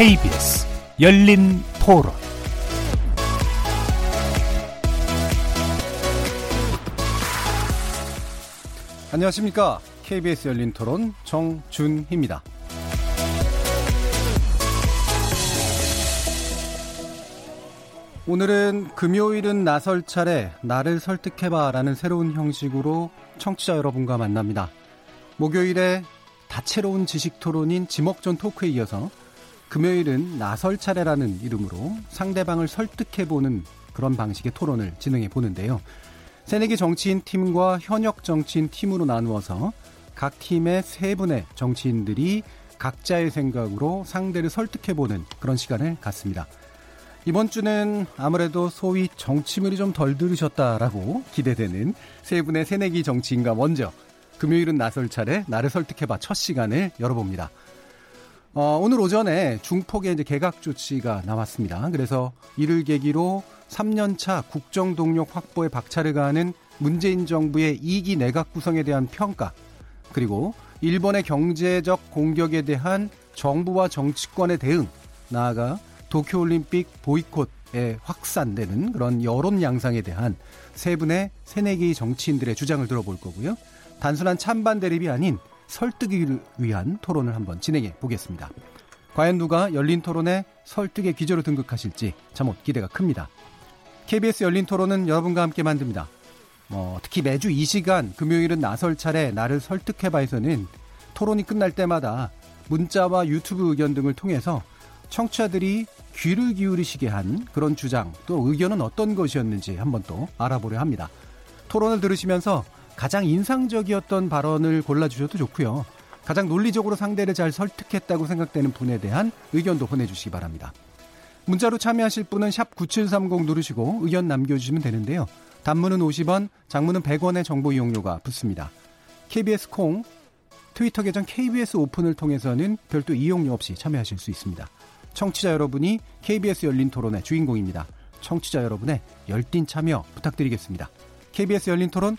KBS 열린 토론 안녕하십니까. KBS 열린 토론 정준희입니다. 오늘은 금요일은 나설 차례 나를 설득해봐라는 새로운 형식으로 청취자 여러분과 만납니다. 목요일에 다채로운 지식 토론인 지목전 토크에 이어서 금요일은 나설 차례라는 이름으로 상대방을 설득해보는 그런 방식의 토론을 진행해 보는데요. 새내기 정치인 팀과 현역 정치인 팀으로 나누어서 각 팀의 세 분의 정치인들이 각자의 생각으로 상대를 설득해보는 그런 시간을 갖습니다. 이번 주는 아무래도 소위 정치물이 좀 덜 들으셨다라고 기대되는 세 분의 새내기 정치인과 먼저 금요일은 나설 차례 나를 설득해봐 첫 시간을 열어봅니다. 어, 오늘 오전에 중폭의 이제 개각 조치가 나왔습니다. 그래서 이를 계기로 3년차 국정 동력 확보에 박차를 가하는 문재인 정부의 2기 내각 구성에 대한 평가 그리고 일본의 경제적 공격에 대한 정부와 정치권의 대응 나아가 도쿄올림픽 보이콧에 확산되는 그런 여론 양상에 대한 세 분의 새내기 정치인들의 주장을 들어볼 거고요. 단순한 찬반 대립이 아닌 설득을 위한 토론을 한번 진행해 보겠습니다. 과연 누가 열린 토론에 설득의 기조로 등극하실지 참못 기대가 큽니다. KBS 열린 토론은 여러분과 함께 만듭니다. 뭐 특히 매주 이 시간 금요일은 나설 차례 나를 설득해봐에서는 토론이 끝날 때마다 문자와 유튜브 의견 등을 통해서 청취자들이 귀를 기울이시게 한 그런 주장 또 의견은 어떤 것이었는지 한번 또 알아보려 합니다. 토론을 들으시면서 가장 인상적이었던 발언을 골라주셔도 좋고요. 가장 논리적으로 상대를 잘 설득했다고 생각되는 분에 대한 의견도 보내주시기 바랍니다. 문자로 참여하실 분은 샵9730 누르시고 의견 남겨주시면 되는데요. 단문은 50원, 장문은 100원의 정보 이용료가 붙습니다. KBS 콩, 트위터 계정 KBS 오픈을 통해서는 별도 이용료 없이 참여하실 수 있습니다. 청취자 여러분이 KBS 열린 토론의 주인공입니다. 청취자 여러분의 열띤 참여 부탁드리겠습니다. KBS 열린 토론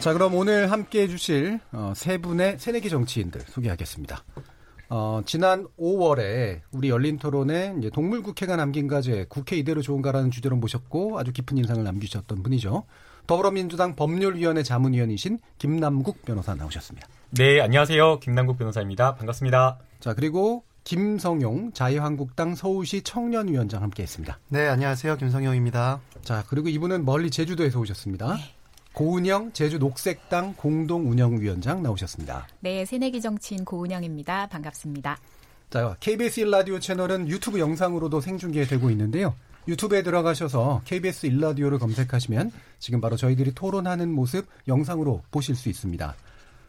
자, 그럼 오늘 함께 해주실 어, 세 분의 새내기 정치인들 소개하겠습니다. 어, 지난 5월에 우리 열린 토론에 이제 동물국회가 남긴 과제 국회 이대로 좋은가라는 주제로 모셨고 아주 깊은 인상을 남기셨던 분이죠. 더불어민주당 법률위원회 자문위원이신 김남국 변호사 나오셨습니다. 네, 안녕하세요. 김남국 변호사입니다. 반갑습니다. 자, 그리고 김성용 자유한국당 서울시 청년위원장 함께했습니다. 네, 안녕하세요. 김성용입니다. 자, 그리고 이분은 멀리 제주도에서 오셨습니다. 네. 고은영 제주 녹색당 공동운영위원장 나오셨습니다. 네, 새내기 정치인 고은영입니다. 반갑습니다. 자, KBS 1라디오 채널은 유튜브 영상으로도 생중계되고 있는데요. 유튜브에 들어가셔서 KBS 1라디오를 검색하시면 지금 바로 저희들이 토론하는 모습 영상으로 보실 수 있습니다.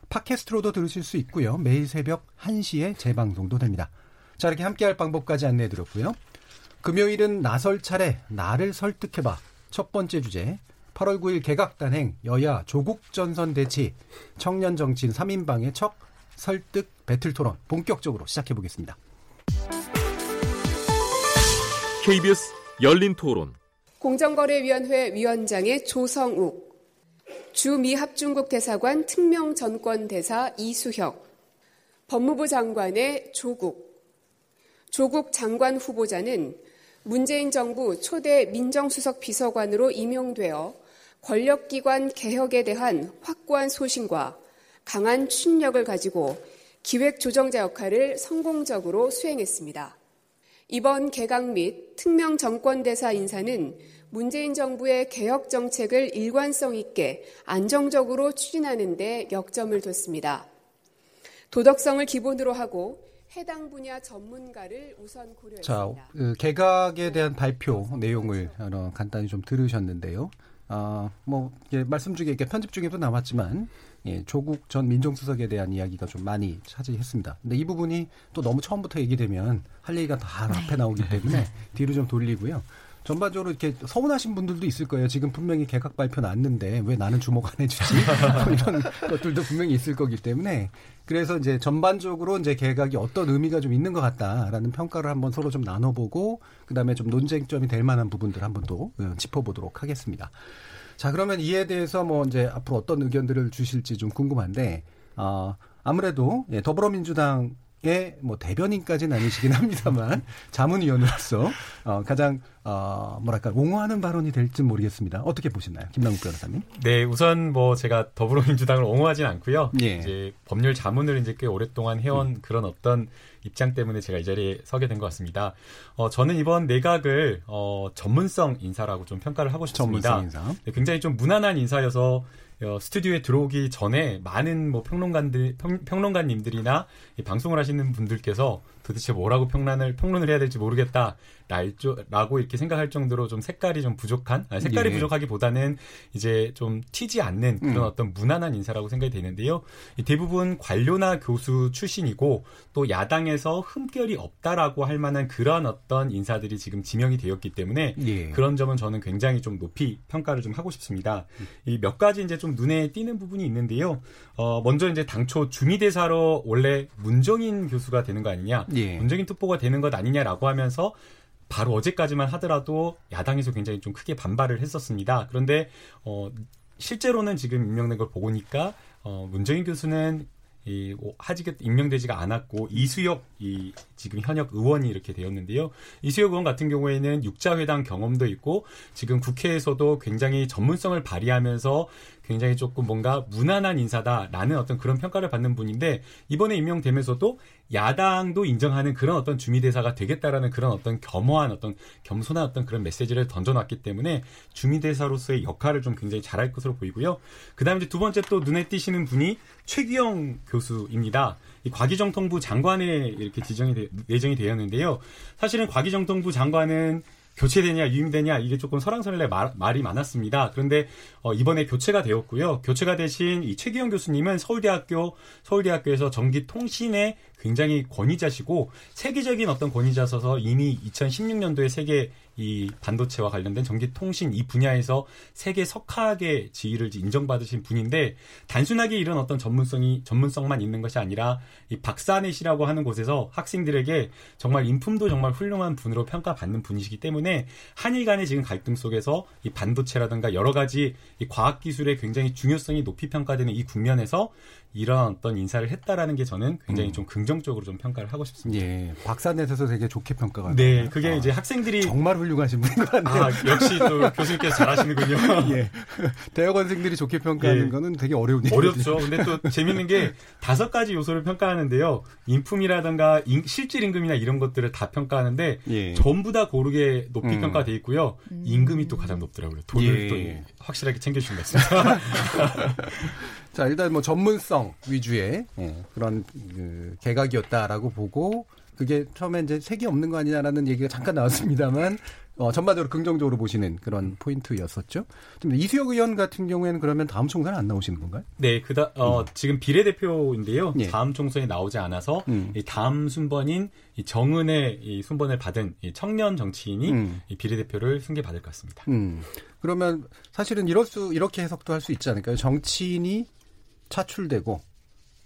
팟캐스트로도 들으실 수 있고요. 매일 새벽 1시에 재방송도 됩니다. 자, 이렇게 함께할 방법까지 안내해 드렸고요. 금요일은 나설 차례 나를 설득해봐. 첫 번째 주제 8월 9일 개각 단행 여야 조국 전선 대치 청년 정치인 3인방의 첫 설득 배틀 토론 본격적으로 시작해 보겠습니다. KBS 열린 토론. 공정거래위원회 위원장의 조성욱. 주미합중국 대사관 특명 전권 대사 이수혁. 법무부 장관의 조국. 조국 장관 후보자는 문재인 정부 초대 민정수석 비서관으로 임용되어 권력기관 개혁에 대한 확고한 소신과 강한 추진력을 가지고 기획조정자 역할을 성공적으로 수행했습니다. 이번 개각 및 특명 정권대사 인사는 문재인 정부의 개혁 정책을 일관성 있게 안정적으로 추진하는 데 역점을 뒀습니다. 도덕성을 기본으로 하고 해당 분야 전문가를 우선 고려했습니다. 자, 그 개각에 대한 발표 내용을 간단히 좀 들으셨는데요. 아, 뭐, 예, 말씀 중에 이렇게 편집 중에도 남았지만 예, 조국 전 민정수석에 대한 이야기가 좀 많이 차지했습니다. 근데 이 부분이 또 너무 처음부터 얘기되면 할 얘기가 다 앞에 나오기 때문에 뒤로 좀 돌리고요. 전반적으로 이렇게 서운하신 분들도 있을 거예요. 지금 분명히 개각 발표 났는데 왜 나는 주목 안 해주지? 뭐 이런 것들도 분명히 있을 거기 때문에 그래서 이제 전반적으로 이제 개각이 어떤 의미가 좀 있는 것 같다라는 평가를 한번 서로 좀 나눠보고 그다음에 좀 논쟁점이 될 만한 부분들 한번 또 어, 짚어보도록 하겠습니다. 자 그러면 이에 대해서 뭐 이제 앞으로 어떤 의견들을 주실지 좀 궁금한데 어, 아무래도 예, 더불어민주당 의뭐 대변인까지는 아니시긴 합니다만 자문위원으로서 어, 가장 어, 뭐랄까 옹호하는 발언이 될지 모르겠습니다. 어떻게 보시나요, 김남국 변호사님? 네, 우선 뭐 제가 더불어민주당을 옹호하진 않고요. 예. 이제 법률 자문을 이제 꽤 오랫동안 해온 음. 그런 어떤 입장 때문에 제가 이 자리에 서게 된 것 같습니다. 어, 저는 이번 내각을 어, 전문성 인사라고 좀 평가를 하고 싶습니다. 전문성 인사. 네, 굉장히 좀 무난한 인사여서 어, 스튜디오에 들어오기 전에 많은 뭐 평론가들 평, 론가님들이나 방송을 하시는 분들께서 도대체 뭐라고 평론을 평론을 해야 될지 모르겠다. 라고 이렇게 생각할 정도로 좀 색깔이 좀 부족한 아니, 색깔이 예. 부족하기보다는 이제 좀 튀지 않는 그런 음. 어떤 무난한 인사라고 생각이 되는데요. 대부분 관료나 교수 출신이고 또 야당에서 흠결이 없다라고 할 만한 그런 어떤 인사들이 지금 지명이 되었기 때문에 예. 그런 점은 저는 굉장히 좀 높이 평가를 좀 하고 싶습니다. 이몇 가지 이제 좀 눈에 띄는 부분이 있는데요. 어, 먼저 이제 당초 주미대사로 원래 문정인 교수가 되는 거 아니냐, 예. 문정인 특보가 되는 것 아니냐라고 하면서 바로 어제까지만 하더라도 야당에서 굉장히 좀 크게 반발을 했었습니다. 그런데 어 실제로는 지금 임명된 걸 보니까 어 문정인 교수는 이 하지게 임명되지가 않았고 이수혁 이 지금 현역 의원이 이렇게 되었는데요. 이수혁 의원 같은 경우에는 육자회담 경험도 있고 지금 국회에서도 굉장히 전문성을 발휘하면서 굉장히 조금 뭔가 무난한 인사다라는 어떤 그런 평가를 받는 분인데 이번에 임명되면서도 야당도 인정하는 그런 어떤 주미대사가 되겠다라는 그런 어떤 겸허한 어떤 겸손한 어떤 그런 메시지를 던져놨기 때문에 주미대사로서의 역할을 좀 굉장히 잘할 것으로 보이고요. 그 다음에 이제 두 번째 또 눈에 띄시는 분이 최기영 교수입니다. 이 과기정통부 장관에 이렇게 지정이 되, 내정이 되었는데요. 사실은 과기정통부 장관은 교체되냐 유임되냐 이게 조금 설랑설레 말, 말이 많았습니다. 그런데 어, 이번에 교체가 되었고요. 교체가 되신 이 최기영 교수님은 서울대학교 서울대학교에서 전기통신의 굉장히 권위자시고 세계적인 어떤 권위자셔서 이미 2016년도에 세계 이 반도체와 관련된 전기통신 이 분야에서 세계 석학의 지위를 인정받으신 분인데 단순하게 이런 어떤 전문성이 전문성만 있는 것이 아니라 이 박사넷이라고 하는 곳에서 학생들에게 정말 인품도 정말 훌륭한 분으로 평가받는 분이시기 때문에 한일 간의 지금 갈등 속에서 이 반도체라든가 여러 가지 이 과학 기술의 굉장히 중요성이 높이 평가되는 이 국면에서 이런 어떤 인사를 했다라는 게 저는 굉장히 음. 좀 긍정적으로 좀 평가를 하고 싶습니다. 예, 박사넷에서 되게 좋게 평가가. 네, 그게 아, 이제 학생들이 정말 훌륭하신 분인 것 같네요. 아, 역시 또 교수님께서 잘하시는군요. 예, 대학원생들이 좋게 평가하는 예. 거는 되게 어려운 일이죠. 어렵죠. 근데 또 재밌는 게 다섯 가지 요소를 평가하는데요. 인품이라든가 인, 실질 임금이나 이런 것들을 다 평가하는데 예. 전부 다 고르게 높이 음. 평가돼 있고요. 음. 임금이 또 가장 높더라고요. 돈을 예. 또 확실하게 챙겨주신 것 같습니다. 자, 일단 뭐 전문성 위주의 예, 그런 그 개각이었다라고 보고 그게 처음에 이제 색이 없는 거 아니냐라는 얘기가 잠깐 나왔습니다만 어, 전반적으로 긍정적으로 보시는 그런 포인트였었죠. 좀 이수혁 의원 같은 경우에는 그러면 다음 총선에 안 나오시는 건가요? 네, 그다 어, 음. 지금 비례대표인데요. 예. 다음 총선에 나오지 않아서 음. 이 다음 순번인 이 정은의 이 순번을 받은 이 청년 정치인이 음. 이 비례대표를 승계받을 것 같습니다. 음. 그러면 사실은 이럴 수 이렇게 해석도 할 수 있지 않을까요? 정치인이 차출되고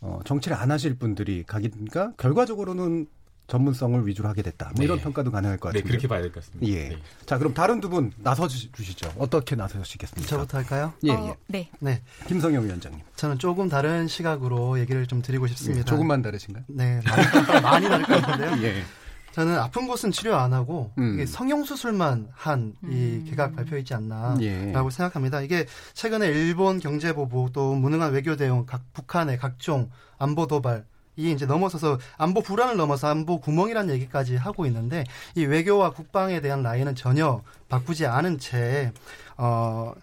어, 정치를 안 하실 분들이 가기니까 결과적으로는 전문성을 위주로 하게 됐다. 뭐 네. 이런 평가도 가능할 것 같습니다. 네, 그렇게 봐야 될 것 같습니다. 예. 네. 자, 그럼 다른 두 분 나서 주시죠. 어떻게 나서시겠습니까? 저부터 할까요? 예, 어, 예. 네. 네. 김성영 위원장님. 저는 조금 다른 시각으로 얘기를 좀 드리고 싶습니다. 예, 조금만 다르신가요? 네, 많이, 많이 다를 것 같은데요. 예. 저는 아픈 곳은 치료 안 하고 음. 이게 성형 수술만 한이 음. 개각 발표이지 않나라고 예. 생각합니다. 이게 최근에 일본 경제 보복 또 무능한 외교 대응, 각 북한의 각종 안보 도발 이 이제 넘어서서 안보 불안을 넘어서 안보 구멍이라는 얘기까지 하고 있는데 이 외교와 국방에 대한 라인은 전혀 바꾸지 않은 채 어,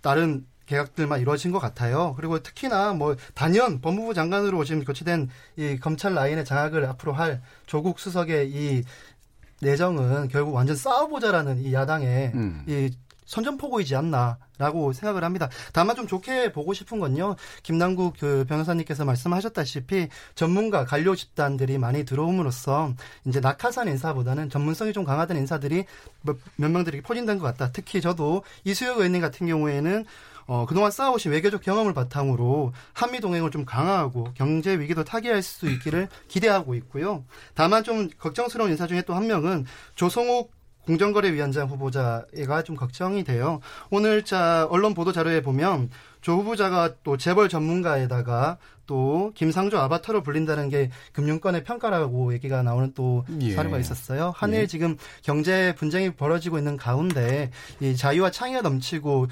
다른 계약들만 이루어진 것 같아요. 그리고 특히나 뭐 단연 법무부 장관으로 지금 교체된 이 검찰 라인의 장악을 앞으로 할 조국 수석의 이 내정은 결국 완전 싸워보자라는 이 야당의 음. 이 선전포고이지 않나라고 생각을 합니다. 다만 좀 좋게 보고 싶은 건요. 김남국 그 변호사님께서 말씀하셨다시피 전문가 관료 집단들이 많이 들어옴으로써 이제 낙하산 인사보다는 전문성이 좀 강화된 인사들이 몇, 몇 명들이 포진된 것 같다. 특히 저도 이수혁 의원님 같은 경우에는 어, 그동안 쌓아오신 외교적 경험을 바탕으로 한미 동행을 좀 강화하고 경제 위기도 타개할 수 있기를 기대하고 있고요. 다만 좀 걱정스러운 인사 중에 또 한 명은 조성욱 공정거래위원장 후보자가 좀 걱정이 돼요. 오늘 자 언론 보도 자료에 보면 조 후보자가 또 재벌 전문가에다가 또 김상조 아바타로 불린다는 게 금융권의 평가라고 얘기가 나오는 또 예. 사례가 있었어요. 한일 예. 지금 경제 분쟁이 벌어지고 있는 가운데 이 자유와 창의가 넘치고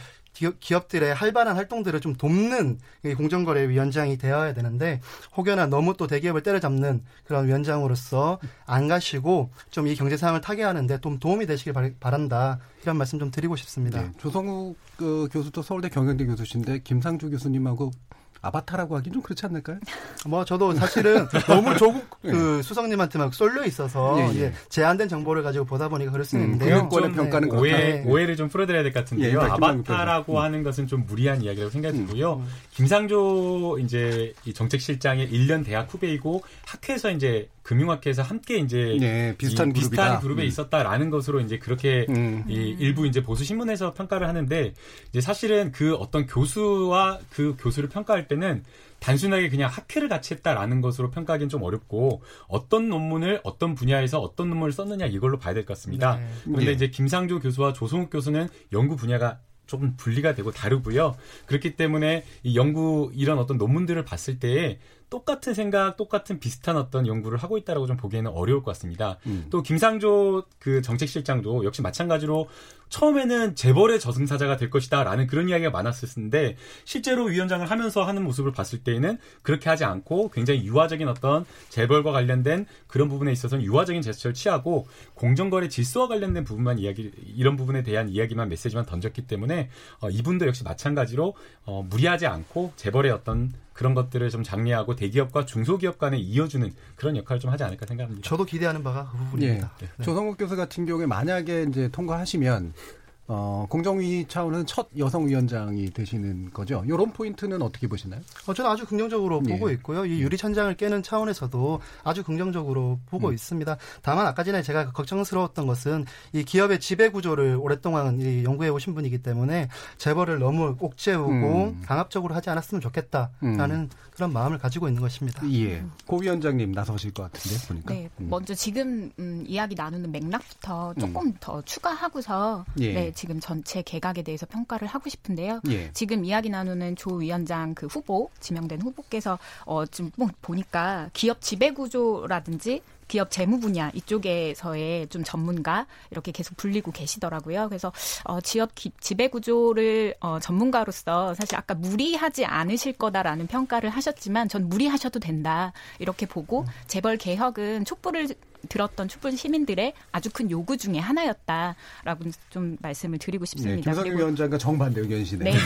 기업 들의 활발한 활동들을 좀 돕는 공정거래위원장이 되어야 되는데 혹여나 너무 또 대기업을 때려잡는 그런 위원장으로서 안 가시고 좀 이 경제 상황을 타개하는데 좀 도움이 되시길 바란다 이런 말씀 좀 드리고 싶습니다. 네, 조성욱 그 교수도 서울대 경영대 교수신데 김상주 교수님하고 아바타라고 하긴 좀 그렇지 않을까요? 뭐 저도 사실은 너무 조국 예. 그 수석님한테 막 쏠려 있어서 예, 예. 예, 제한된 정보를 가지고 보다 보니까 그럴 수 음, 있는데요. 음, 권 평가는 오해 네. 오해를 좀 풀어드려야 될 것 같은데요. 예, 아바타라고 음. 하는 것은 좀 무리한 이야기라고 생각이 음. 들고요. 음. 김상조 이제 이 정책실장의 1년 대학 후배이고 학회에서 이제 금융학회에서 함께 이제 네, 비슷한, 비슷한 그룹에 음. 있었다라는 것으로 이제 그렇게 음. 이 일부 이제 보수 신문에서 평가를 하는데 이제 사실은 그 어떤 교수와 그 교수를 평가할 때는 단순하게 그냥 학회를 같이 했다라는 것으로 평가하기는 좀 어렵고 어떤 논문을 어떤 분야에서 어떤 논문을 썼느냐 이걸로 봐야 될 것 같습니다. 네. 그런데 네. 이제 김상조 교수와 조성욱 교수는 연구 분야가 조금 분리가 되고 다르고요. 그렇기 때문에 이 연구 이런 어떤 논문들을 봤을 때에 똑같은 생각, 똑같은 비슷한 어떤 연구를 하고 있다라고 좀 보기에는 어려울 것 같습니다. 음. 또 김상조 그 정책실장도 역시 마찬가지로 처음에는 재벌의 저승사자가 될 것이다라는 그런 이야기가 많았을 텐데 실제로 위원장을 하면서 하는 모습을 봤을 때에는 그렇게 하지 않고 굉장히 유화적인 어떤 재벌과 관련된 그런 부분에 있어서는 유화적인 제스처를 취하고 공정거래 질서와 관련된 부분만 이야기 이런 부분에 대한 이야기만 메시지만 던졌기 때문에 어, 이분도 역시 마찬가지로 어, 무리하지 않고 재벌의 어떤 그런 것들을 좀 장려하고 대기업과 중소기업 간에 이어주는 그런 역할을 좀 하지 않을까 생각합니다. 저도 기대하는 바가 그 부분입니다. 예. 네. 조성국 교수 같은 경우에 만약에 이제 통과하시면 어, 공정위 차원은 첫 여성 위원장이 되시는 거죠. 이런 포인트는 어떻게 보시나요? 어, 저는 아주 긍정적으로 예. 보고 있고요. 이 유리 천장을 깨는 차원에서도 아주 긍정적으로 보고 음. 있습니다. 다만 아까 전에 제가 걱정스러웠던 것은 이 기업의 지배 구조를 오랫동안 이 연구해 오신 분이기 때문에 재벌을 너무 꼭 재우고 음. 강압적으로 하지 않았으면 좋겠다라는 음. 그런 마음을 가지고 있는 것입니다. 예. 고 위원장님 나서실 것 같은데 보니까. 네. 음. 먼저 지금 음, 이야기 나누는 맥락부터 조금 음. 더 추가하고서 예. 네, 지금 전체 개각에 대해서 평가를 하고 싶은데요. 예. 지금 이야기 나누는 조 위원장 그 후보 지명된 후보께서 어, 좀 보니까 기업 지배 구조라든지 기업 재무 분야 이쪽에서의 좀 전문가 이렇게 계속 불리고 계시더라고요. 그래서 어, 지역 기, 지배 구조를 어, 전문가로서 사실 아까 무리하지 않으실 거다라는 평가를 하셨지만 전 무리하셔도 된다 이렇게 보고 재벌 개혁은 촛불을 들었던 촛불 시민들의 아주 큰 요구 중의 하나였다라고 좀 말씀을 드리고 싶습니다. 네, 김성규 위원장과 정반대 의견이시네요. 네.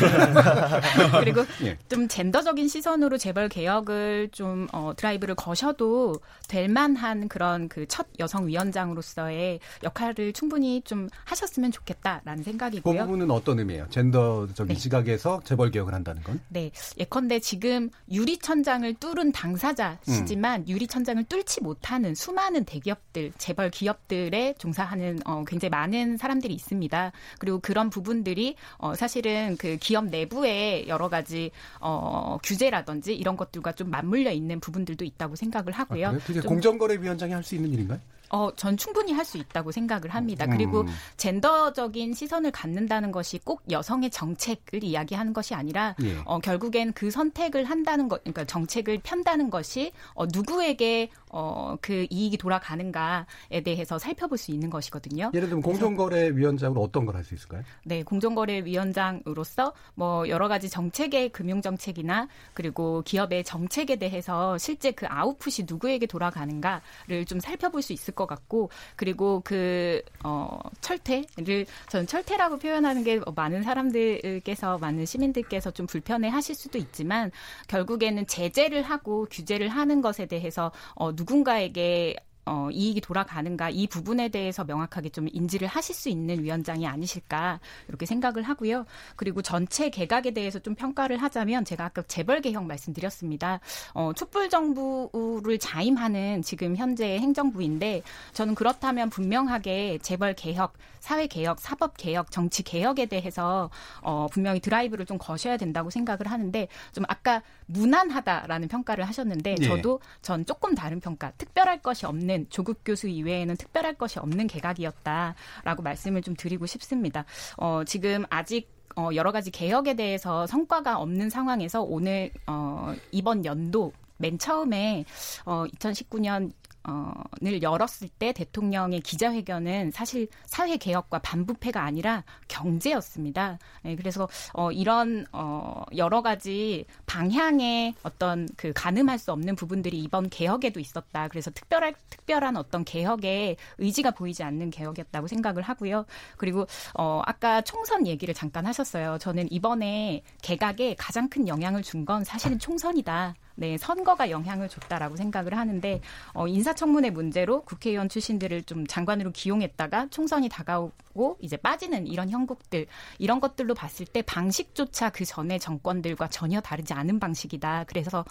그리고 네. 좀 젠더적인 시선으로 재벌 개혁을 좀 어, 드라이브를 거셔도 될 만한 그런 그 첫 여성 위원장으로서의 역할을 충분히 좀 하셨으면 좋겠다라는 생각이고요. 그 부분은 어떤 의미예요? 젠더적인 네. 시각에서 재벌 개혁을 한다는 건? 네. 예컨대 지금 유리천장을 뚫은 당사자시지만 음. 유리천장을 뚫지 못하는 수많은 대 대기업들, 재벌 기업들에 종사하는 어, 굉장히 많은 사람들이 있습니다. 그리고 그런 부분들이 어, 사실은 그 기업 내부에 여러 가지 어, 규제라든지 이런 것들과 좀 맞물려 있는 부분들도 있다고 생각을 하고요. 아, 그게 공정거래위원장이 할 수 있는 일인가요? 어, 전 충분히 할 수 있다고 생각을 합니다. 그리고 음. 젠더적인 시선을 갖는다는 것이 꼭 여성의 정책을 이야기하는 것이 아니라 예. 어, 결국엔 그 선택을 한다는 것, 그러니까 정책을 편다는 것이 어, 누구에게 어, 그 이익이 돌아가는가에 대해서 살펴볼 수 있는 것이거든요. 예를 들면 공정거래위원장으로 어떤 걸 할 수 있을까요? 네, 공정거래위원장으로서 뭐 여러 가지 정책의 금융정책이나 그리고 기업의 정책에 대해서 실제 그 아웃풋이 누구에게 돌아가는가를 좀 살펴볼 수 있을 것 같고 그리고 그 어, 철퇴를 저는 철퇴라고 표현하는 게 많은 사람들께서 많은 시민들께서 좀 불편해하실 수도 있지만 결국에는 제재를 하고 규제를 하는 것에 대해서 어, 누군가에게 어, 이익이 돌아가는가 이 부분에 대해서 명확하게 좀 인지를 하실 수 있는 위원장이 아니실까 이렇게 생각을 하고요. 그리고 전체 개각에 대해서 좀 평가를 하자면 제가 아까 재벌 개혁 말씀드렸습니다. 어, 촛불 정부를 자임하는 지금 현재 행정부인데 저는 그렇다면 분명하게 재벌 개혁, 사회 개혁, 사법 개혁, 정치 개혁에 대해서 어, 분명히 드라이브를 좀 거셔야 된다고 생각을 하는데 좀 아까 무난하다라는 평가를 하셨는데 네. 저도 전 조금 다른 평가, 특별할 것이 없는 조국 교수 이외에는 특별할 것이 없는 개각이었다라고 말씀을 좀 드리고 싶습니다. 어, 지금 아직 어, 여러 가지 개혁에 대해서 성과가 없는 상황에서 오늘 어, 이번 연도 맨 처음에 어, 2019년 어,를 열었을 때 대통령의 기자회견은 사실 사회 개혁과 반부패가 아니라 경제였습니다. 네, 그래서 어, 이런 어, 여러 가지 방향의 어떤 그 가늠할 수 없는 부분들이 이번 개혁에도 있었다. 그래서 특별한 특별한 어떤 개혁의 의지가 보이지 않는 개혁이었다고 생각을 하고요. 그리고 어, 아까 총선 얘기를 잠깐 하셨어요. 저는 이번에 개각에 가장 큰 영향을 준 건 사실은 총선이다. 네, 선거가 영향을 줬다라고 생각을 하는데 어, 인사 청문회 문제로 국회의원 출신들을 좀 장관으로 기용했다가 총선이 다가오고 이제 빠지는 이런 형국들 이런 것들로 봤을 때 방식조차 그 전에 정권들과 전혀 다르지 않은 방식이다. 그래서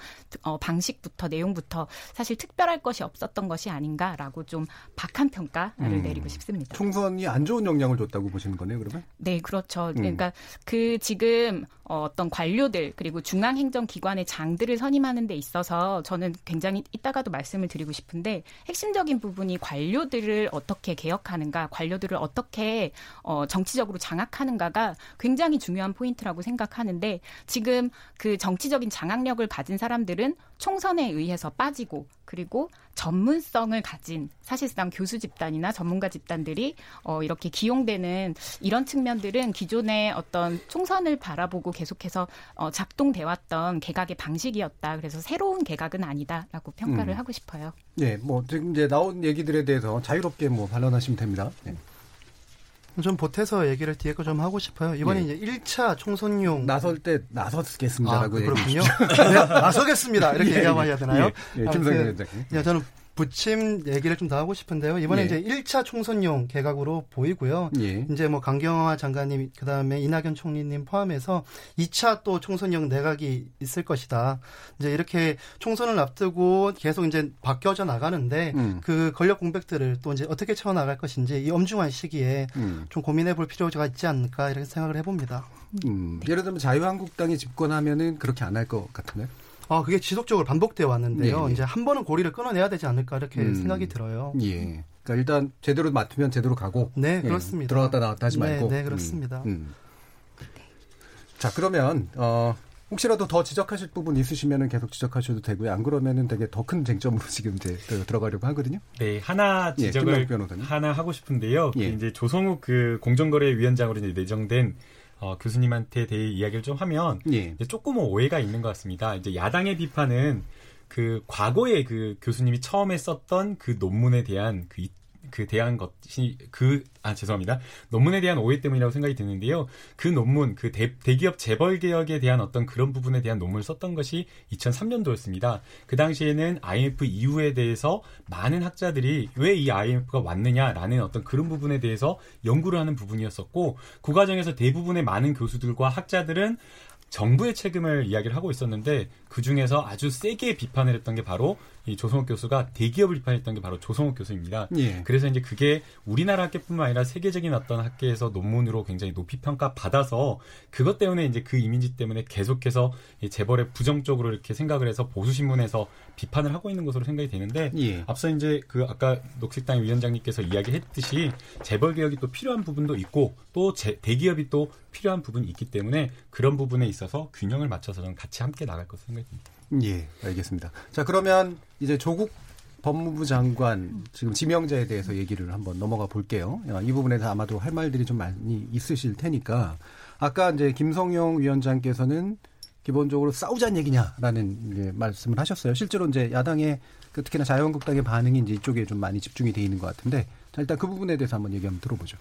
어, 방식부터 내용부터 사실 특별할 것이 없었던 것이 아닌가라고 좀 박한 평가를 음, 내리고 싶습니다. 총선이 안 좋은 영향을 줬다고 보시는 거네요, 그러면? 네, 그렇죠. 음. 그러니까 그 지금 어, 어떤 관료들 그리고 중앙행정기관의 장들을 선임하는 하는 데 있어서 저는 굉장히 이따가도 말씀을 드리고 싶은데 핵심적인 부분이 관료들을 어떻게 개혁하는가, 관료들을 어떻게 어, 정치적으로 장악하는가가 굉장히 중요한 포인트라고 생각하는데 지금 그 정치적인 장악력을 가진 사람들은 총선에 의해서 빠지고 그리고 전문성을 가진 사실상 교수 집단이나 전문가 집단들이 어, 이렇게 기용되는 이런 측면들은 기존의 어떤 총선을 바라보고 계속해서 어, 작동돼 왔던 개각의 방식이었다. 그래서 새로운 개각은 아니다라고 평가를 음. 하고 싶어요. 네, 뭐 지금 이제 나온 얘기들에 대해서 자유롭게 뭐 반론하시면 됩니다. 네. 좀 보태서 얘기를 뒤에 거 좀 하고 싶어요. 이번에 예. 이제 1차 총선용 나설 때 나서겠습니다라고 아, 그렇군요. 네, 나서겠습니다. 이렇게 예, 얘기하면 해야 되나요? 예, 예, 김성근 위원장님. 예, 저는 부침 얘기를 좀 더 하고 싶은데요. 이번에 예. 이제 1차 총선용 개각으로 보이고요. 예. 이제 뭐 강경화 장관님 그다음에 이낙연 총리님 포함해서 2차 또 총선용 내각이 있을 것이다. 이제 이렇게 총선을 앞두고 계속 이제 바뀌어져 나가는데 음. 그 권력 공백들을 또 이제 어떻게 채워 나갈 것인지 이 엄중한 시기에 음. 좀 고민해 볼 필요가 있지 않을까 이렇게 생각을 해 봅니다. 음. 예를 들면 자유한국당이 집권하면은 그렇게 안 할 것 같은데. 아, 그게 지속적으로 반복되어 왔는데요. 네. 이제 한 번은 고리를 끊어내야 되지 않을까 이렇게 음. 생각이 들어요. 예. 그러니까 일단 제대로 맡으면 제대로 가고. 네, 예. 그렇습니다. 들어갔다 나왔다 하지 말고. 네, 네 그렇습니다. 음. 음. 자, 그러면 어 혹시라도 더 지적하실 부분 있으시면 계속 지적하셔도 되고요. 안 그러면은 되게 더 큰 쟁점으로 지금 이제 들어가려고 하거든요. 네, 하나 예, 지적을 예, 하나 하고 싶은데요. 예. 그 이제 조성욱 그 공정거래위원장으로 이제 내정된 어, 교수님한테 대해 이야기를 좀 하면 예. 조금 오해가 있는 것 같습니다. 이제 야당의 비판은 그 과거에 그 교수님이 처음에 썼던 그 논문에 대한 그 그 대한 것이 그 아 죄송합니다. 논문에 대한 오해 때문이라고 생각이 드는데요. 그 논문 그 대, 대기업 재벌 개혁에 대한 어떤 그런 부분에 대한 논문을 썼던 것이 2003년도였습니다. 그 당시에는 IMF 이후에 대해서 많은 학자들이 왜 이 IMF가 왔느냐라는 어떤 그런 부분에 대해서 연구를 하는 부분이었었고 그 과정에서 대부분의 많은 교수들과 학자들은 정부의 책임을 이야기를 하고 있었는데 그 중에서 아주 세게 비판을 했던 게 바로 이 조성욱 교수가 대기업을 비판했던 게 바로 조성욱 교수입니다. 예. 그래서 이제 그게 우리나라 학계뿐만 아니라 세계적인 어떤 학계에서 논문으로 굉장히 높이 평가 받아서 그것 때문에 이제 그 이미지 때문에 계속해서 이 재벌의 부정적으로 이렇게 생각을 해서 보수 신문에서 비판을 하고 있는 것으로 생각이 되는데 예. 앞서 이제 그 아까 녹색당 위원장님께서 이야기했듯이 재벌 개혁이 또 필요한 부분도 있고 또 제, 대기업이 또 필요한 부분이 있기 때문에 그런 부분에 있어서 균형을 맞춰서 좀 같이 함께 나갈 것으로 생각 이. 예, 알겠습니다. 자, 그러면 이제 조국 법무부 장관 지금 지명자에 대해서 얘기를 한번 넘어가 볼게요. 이 부분에 서 아마도 할 말들이 좀 많이 있으실 테니까 아까 이제 김성용 위원장께서는 기본적으로 싸우자는 얘기냐라는 이제 말씀을 하셨어요. 실제로 이제 야당의 그 특히나 자유한국당의 반응이 이제 이쪽에 좀 많이 집중이 돼 있는 것 같은데 자, 일단 그 부분에 대해서 한번 얘기 한번 들어보죠.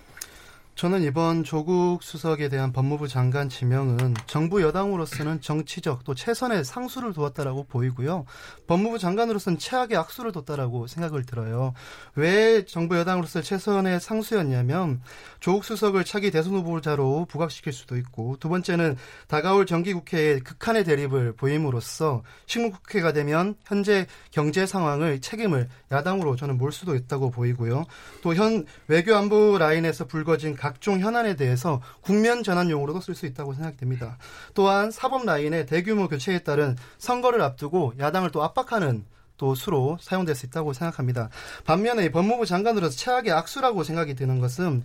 저는 이번 조국 수석에 대한 법무부 장관 지명은 정부 여당으로서는 정치적 또 최선의 상수를 두었다라고 보이고요. 법무부 장관으로서는 최악의 악수를 뒀다라고 생각을 들어요. 왜 정부 여당으로서 최선의 상수였냐면 조국 수석을 차기 대선 후보자로 부각시킬 수도 있고 두 번째는 다가올 정기국회에 극한의 대립을 보임으로써 식물국회가 되면 현재 경제 상황을 책임을 야당으로 저는 몰 수도 있다고 보이고요. 또 현 외교안보 라인에서 불거진 각 각종 현안에 대해서 국면 전환용으로도 쓸 수 있다고 생각됩니다. 또한 사법 라인의 대규모 교체에 따른 선거를 앞두고 야당을 또 압박하는 또 수로 사용될 수 있다고 생각합니다. 반면에 법무부 장관으로서 최악의 악수라고 생각이 드는 것은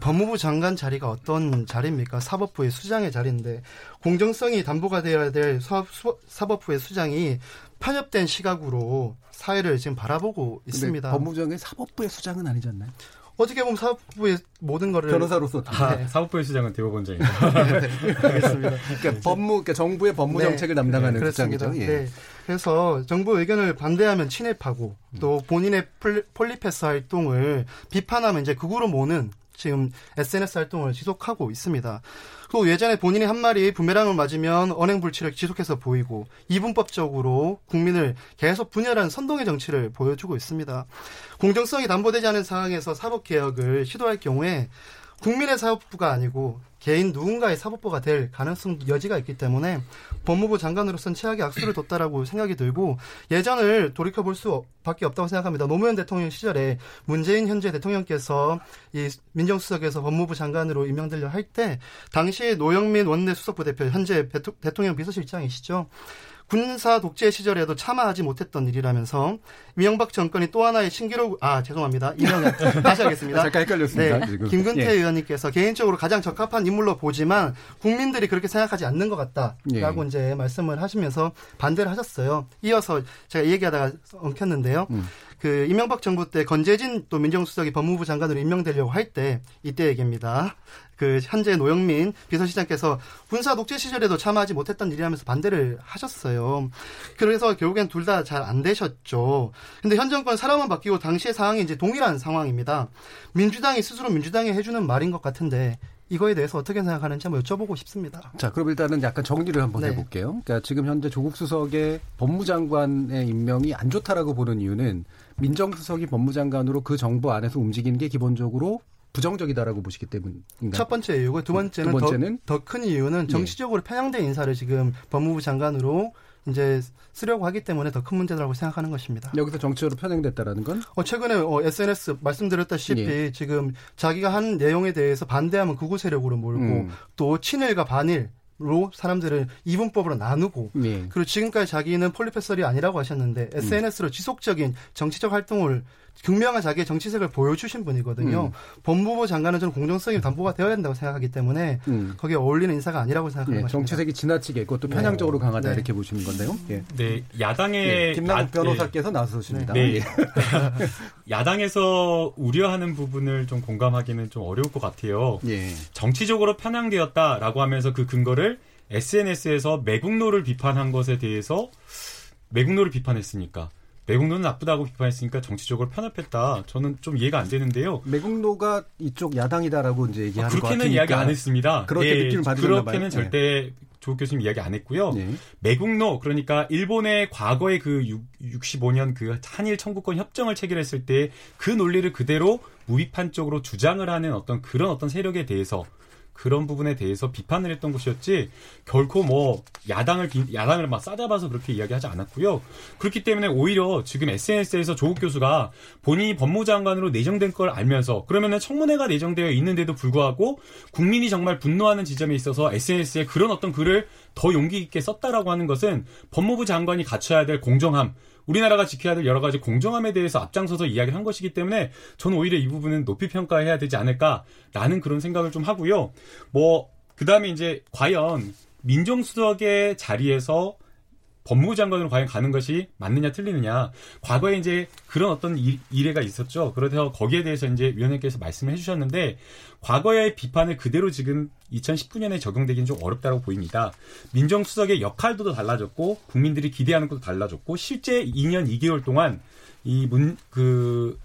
법무부 장관 자리가 어떤 자리입니까? 사법부의 수장의 자리인데 공정성이 담보가 되어야 될 사법부의 수장이 편협된 시각으로 사회를 지금 바라보고 있습니다. 법무부장의 사법부의 수장은 아니지 않나요? 어떻게 보면 사법부의 모든 거를 변호사로서 아, 네. 사법부의 수장은 대법원 장입니다. 네, 네, 알겠습니다. 그러니까 법무 그러니까 정부의 법무 네. 정책을 담당하는 네, 수장이죠. 예. 네. 그래서 정부 의견을 반대하면 친일파고 또 본인의 폴리패스 활동을 비판하면 이제 극우로 모는 지금 SNS 활동을 지속하고 있습니다. 또 예전에 본인이 한 말이 부메랑을 맞으면 언행불치를 지속해서 보이고 이분법적으로 국민을 계속 분열하는 선동의 정치를 보여주고 있습니다. 공정성이 담보되지 않은 상황에서 사법개혁을 시도할 경우에 국민의 사법부가 아니고 개인 누군가의 사법부가 될 가능성 여지가 있기 때문에 법무부 장관으로서는 최악의 악수를 뒀다라고 생각이 들고 예전을 돌이켜 볼 수밖에 없다고 생각합니다. 노무현 대통령 시절에 문재인 현재 대통령께서 이 민정수석에서 법무부 장관으로 임명되려 할 때 당시 노영민 원내 수석부 대표 현재 대통령 비서실장이시죠. 군사 독재 시절에도 참아하지 못했던 일이라면서 이명박 정권이 또 하나의 신기록 아 죄송합니다 이명현 다시 하겠습니다. 잠깐 헷갈렸습니다. 네, 지금. 김근태 예. 의원님께서 개인적으로 가장 적합한 인물로 보지만 국민들이 그렇게 생각하지 않는 것 같다라고 예. 이제 말씀을 하시면서 반대를 하셨어요. 이어서 제가 얘기하다가 엉켰는데요. 음. 그 이명박 정부 때 건재진 또 민정수석이 법무부 장관으로 임명되려고 할 때 이때 얘기입니다. 그 현재 노영민 비서실장께서 군사 독재 시절에도 참아하지 못했던 일이라면서 반대를 하셨어요. 그래서 결국엔 둘 다 잘 안 되셨죠. 근데 현 정권 사람만 바뀌고 당시의 상황이 이제 동일한 상황입니다. 민주당이 스스로 민주당이 해주는 말인 것 같은데 이거에 대해서 어떻게 생각하는지 한번 여쭤보고 싶습니다. 자, 그럼 일단은 약간 정리를 한번 네. 해볼게요. 그러니까 지금 현재 조국 수석의 법무장관의 임명이 안 좋다라고 보는 이유는 민정수석이 법무장관으로 그 정부 안에서 움직이는 게 기본적으로 부정적이다라고 보시기 때문인가요? 첫 번째 이유고 두 번째는, 두 번째는? 더 큰 이유는 예. 정치적으로 편향된 인사를 지금 법무부 장관으로 이제 쓰려고 하기 때문에 더 큰 문제라고 생각하는 것입니다. 여기서 정치적으로 편향됐다라는 건? 어, 최근에 어, SNS 말씀드렸다시피 예. 지금 자기가 한 내용에 대해서 반대하면 극우 세력으로 몰고 음. 또 친일과 반일 로 사람들을 이분법으로 나누고 네. 그리고 지금까지 자기는 폴리페설이 아니라고 하셨는데 SNS로 음. 지속적인 정치적 활동을 극명한 자기의 정치색을 보여주신 분이거든요. 음. 법무부 장관은 저는 공정성이 담보가 되어야 된다고 생각하기 때문에 음. 거기에 어울리는 인사가 아니라고 생각하는 네, 것입니다. 정치색이 지나치게 있고 또 편향적으로 네. 강하다 네. 이렇게 보시는 건데요. 예. 네, 야당의 네, 김남국 변호사께서 나서십니다. 네. 예. 야당에서 우려하는 부분을 좀 공감하기는 좀 어려울 것 같아요. 예. 정치적으로 편향되었다라고 하면서 그 근거를 SNS에서 매국노를 비판한 것에 대해서 매국노를 비판했으니까 매국노는 나쁘다고 비판했으니까 정치적으로 편협했다. 저는 좀 이해가 안 되는데요. 매국노가 이쪽 야당이다라고 이제 얘기하는 아, 그렇게는 이야기 안 했습니다. 그렇게 예, 느낌을 받으셨나 그렇게는 절대 조국 교수님 이야기 안 했고요. 네. 매국노 그러니까 일본의 과거의 그 65년 그 한일 청구권 협정을 체결했을 때 그 논리를 그대로 무비판적으로 주장을 하는 어떤 그런 어떤 세력에 대해서 그런 부분에 대해서 비판을 했던 것이었지 결코 뭐 야당을 야당을 막 싸잡아서 그렇게 이야기하지 않았고요. 그렇기 때문에 오히려 지금 SNS에서 조국 교수가 본인이 법무장관으로 내정된 걸 알면서 그러면은 청문회가 내정되어 있는데도 불구하고 국민이 정말 분노하는 지점에 있어서 SNS에 그런 어떤 글을 더 용기 있게 썼다라고 하는 것은 법무부 장관이 갖춰야 될 공정함 우리나라가 지켜야 될 여러 가지 공정함에 대해서 앞장서서 이야기를 한 것이기 때문에 저는 오히려 이 부분은 높이 평가해야 되지 않을까라는 그런 생각을 좀 하고요. 뭐 그다음에 이제 과연 민정수석의 자리에서 법무부 장관으로 과연 가는 것이 맞느냐 틀리느냐. 과거에 이제 그런 어떤 일, 이례가 있었죠. 그래서 거기에 대해서 이제 위원님께서 말씀을 해주셨는데 과거의 비판을 그대로 지금 2019년에 적용되기는 좀 어렵다고 보입니다. 민정수석의 역할도 달라졌고 국민들이 기대하는 것도 달라졌고 실제 2년 2개월 동안 이 문 그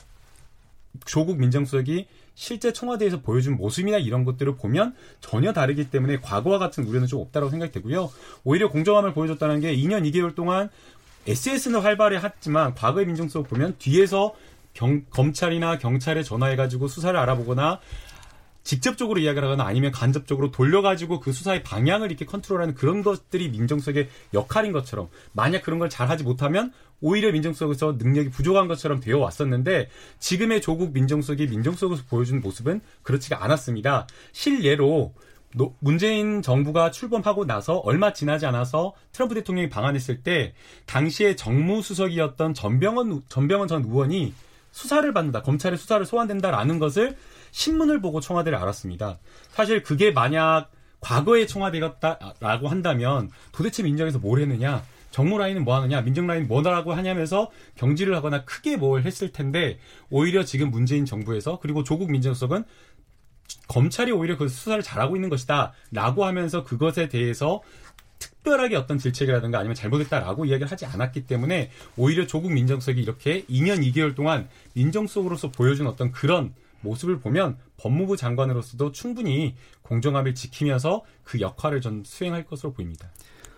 조국 민정수석이 실제 청와대에서 보여준 모습이나 이런 것들을 보면 전혀 다르기 때문에 과거와 같은 우려는 좀 없다고 생각이 되고요. 오히려 공정함을 보여줬다는 게 2년 2개월 동안 SS는 활발히 했지만 과거의 민정수석 보면 뒤에서 경, 검찰이나 경찰에 전화해가지고 수사를 알아보거나 직접적으로 이야기를 하거나 아니면 간접적으로 돌려가지고 그 수사의 방향을 이렇게 컨트롤하는 그런 것들이 민정수석의 역할인 것처럼 만약 그런 걸 잘하지 못하면 오히려 민정수석에서 능력이 부족한 것처럼 되어 왔었는데 지금의 조국 민정수석이 민정수석에서 보여준 모습은 그렇지가 않았습니다. 실례로 문재인 정부가 출범하고 나서 얼마 지나지 않아서 트럼프 대통령이 방한했을 때 당시에 정무수석이었던 전병헌 전병헌 전 의원이 수사를 받는다, 검찰의 수사를 소환된다라는 것을 신문을 보고 청와대를 알았습니다. 사실 그게 만약 과거의 청와대였다라고 한다면 도대체 민정에서 뭘 했느냐? 정무 라인은 뭐 하느냐, 민정 라인 뭐라고 하냐면서 경질을 하거나 크게 뭘 했을 텐데 오히려 지금 문재인 정부에서 그리고 조국 민정수석은 검찰이 오히려 그 수사를 잘하고 있는 것이다라고 하면서 그것에 대해서 특별하게 어떤 질책이라든가 아니면 잘못했다라고 이야기를 하지 않았기 때문에 오히려 조국 민정수석이 이렇게 2년 2개월 동안 민정수석으로서 보여준 어떤 그런 모습을 보면 법무부 장관으로서도 충분히 공정함을 지키면서 그 역할을 전 수행할 것으로 보입니다.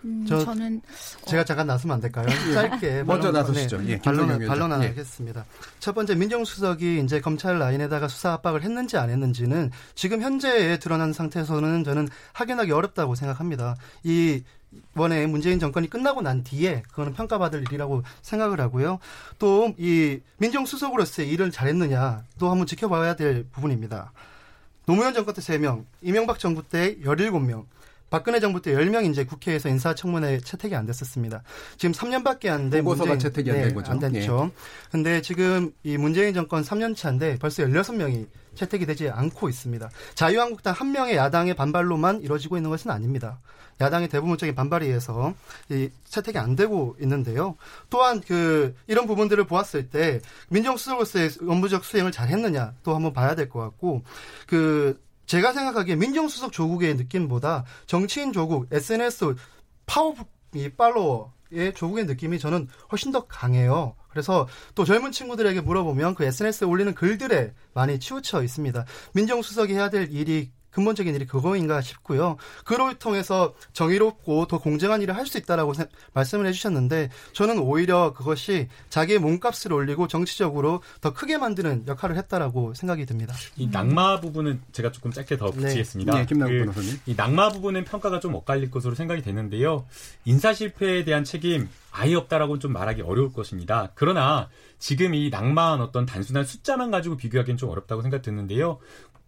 음, 저, 는 제가 어. 잠깐 나서면 안 될까요? 짧게 먼저 나서시죠. 네, 예, 반론 반론 예. 하겠습니다. 예. 첫 번째 민정수석이 이제 검찰 라인에다가 수사 압박을 했는지 안 했는지는 지금 현재에 드러난 상태에서는 저는 확인하기 어렵다고 생각합니다. 이 이번에 문재인 정권이 끝나고 난 뒤에 그거는 평가받을 일이라고 생각을 하고요. 또 이 민정수석으로서의 일을 잘했느냐 또 한번 지켜봐야 될 부분입니다. 노무현 정권 때 3명, 이명박 정부 때 17명, 박근혜 정부 때 10명 이제 국회에서 인사청문회 채택이 안 됐었습니다. 지금 3년밖에 안 된. 보고서가 채택이 안된 네, 거죠. 안 됐죠. 예. 근데 지금 이 문재인 정권 3년 차인데 벌써 16명이 채택이 되지 않고 있습니다. 자유한국당 한 명의 야당의 반발로만 이루어지고 있는 것은 아닙니다. 야당의 대부분적인 반발에 의해서 이 채택이 안 되고 있는데요. 또한 그 이런 부분들을 보았을 때 민정수석으로서의 업무적 수행을 잘 했느냐 또 한번 봐야 될 것 같고 그 제가 생각하기에 민정수석 조국의 느낌보다 정치인 조국, SNS 파워 이 팔로워의 조국의 느낌이 저는 훨씬 더 강해요. 그래서 또 젊은 친구들에게 물어보면 그 SNS에 올리는 글들에 많이 치우쳐 있습니다. 민정수석이 해야 될 일이 근본적인 일이 그거인가 싶고요. 그걸 통해서 정의롭고 더 공정한 일을 할 수 있다라고 세, 말씀을 해주셨는데 저는 오히려 그것이 자기의 몸값을 올리고 정치적으로 더 크게 만드는 역할을 했다라고 생각이 듭니다. 이 낙마 부분은 제가 조금 짧게 더 네. 붙이겠습니다. 네, 네 김남국 그, 이 낙마 부분은 평가가 좀 엇갈릴 것으로 생각이 되는데요. 인사 실패에 대한 책임 아예 없다라고는 좀 말하기 어려울 것입니다. 그러나 지금 이 낙마한 어떤 단순한 숫자만 가지고 비교하기는 좀 어렵다고 생각 드는데요.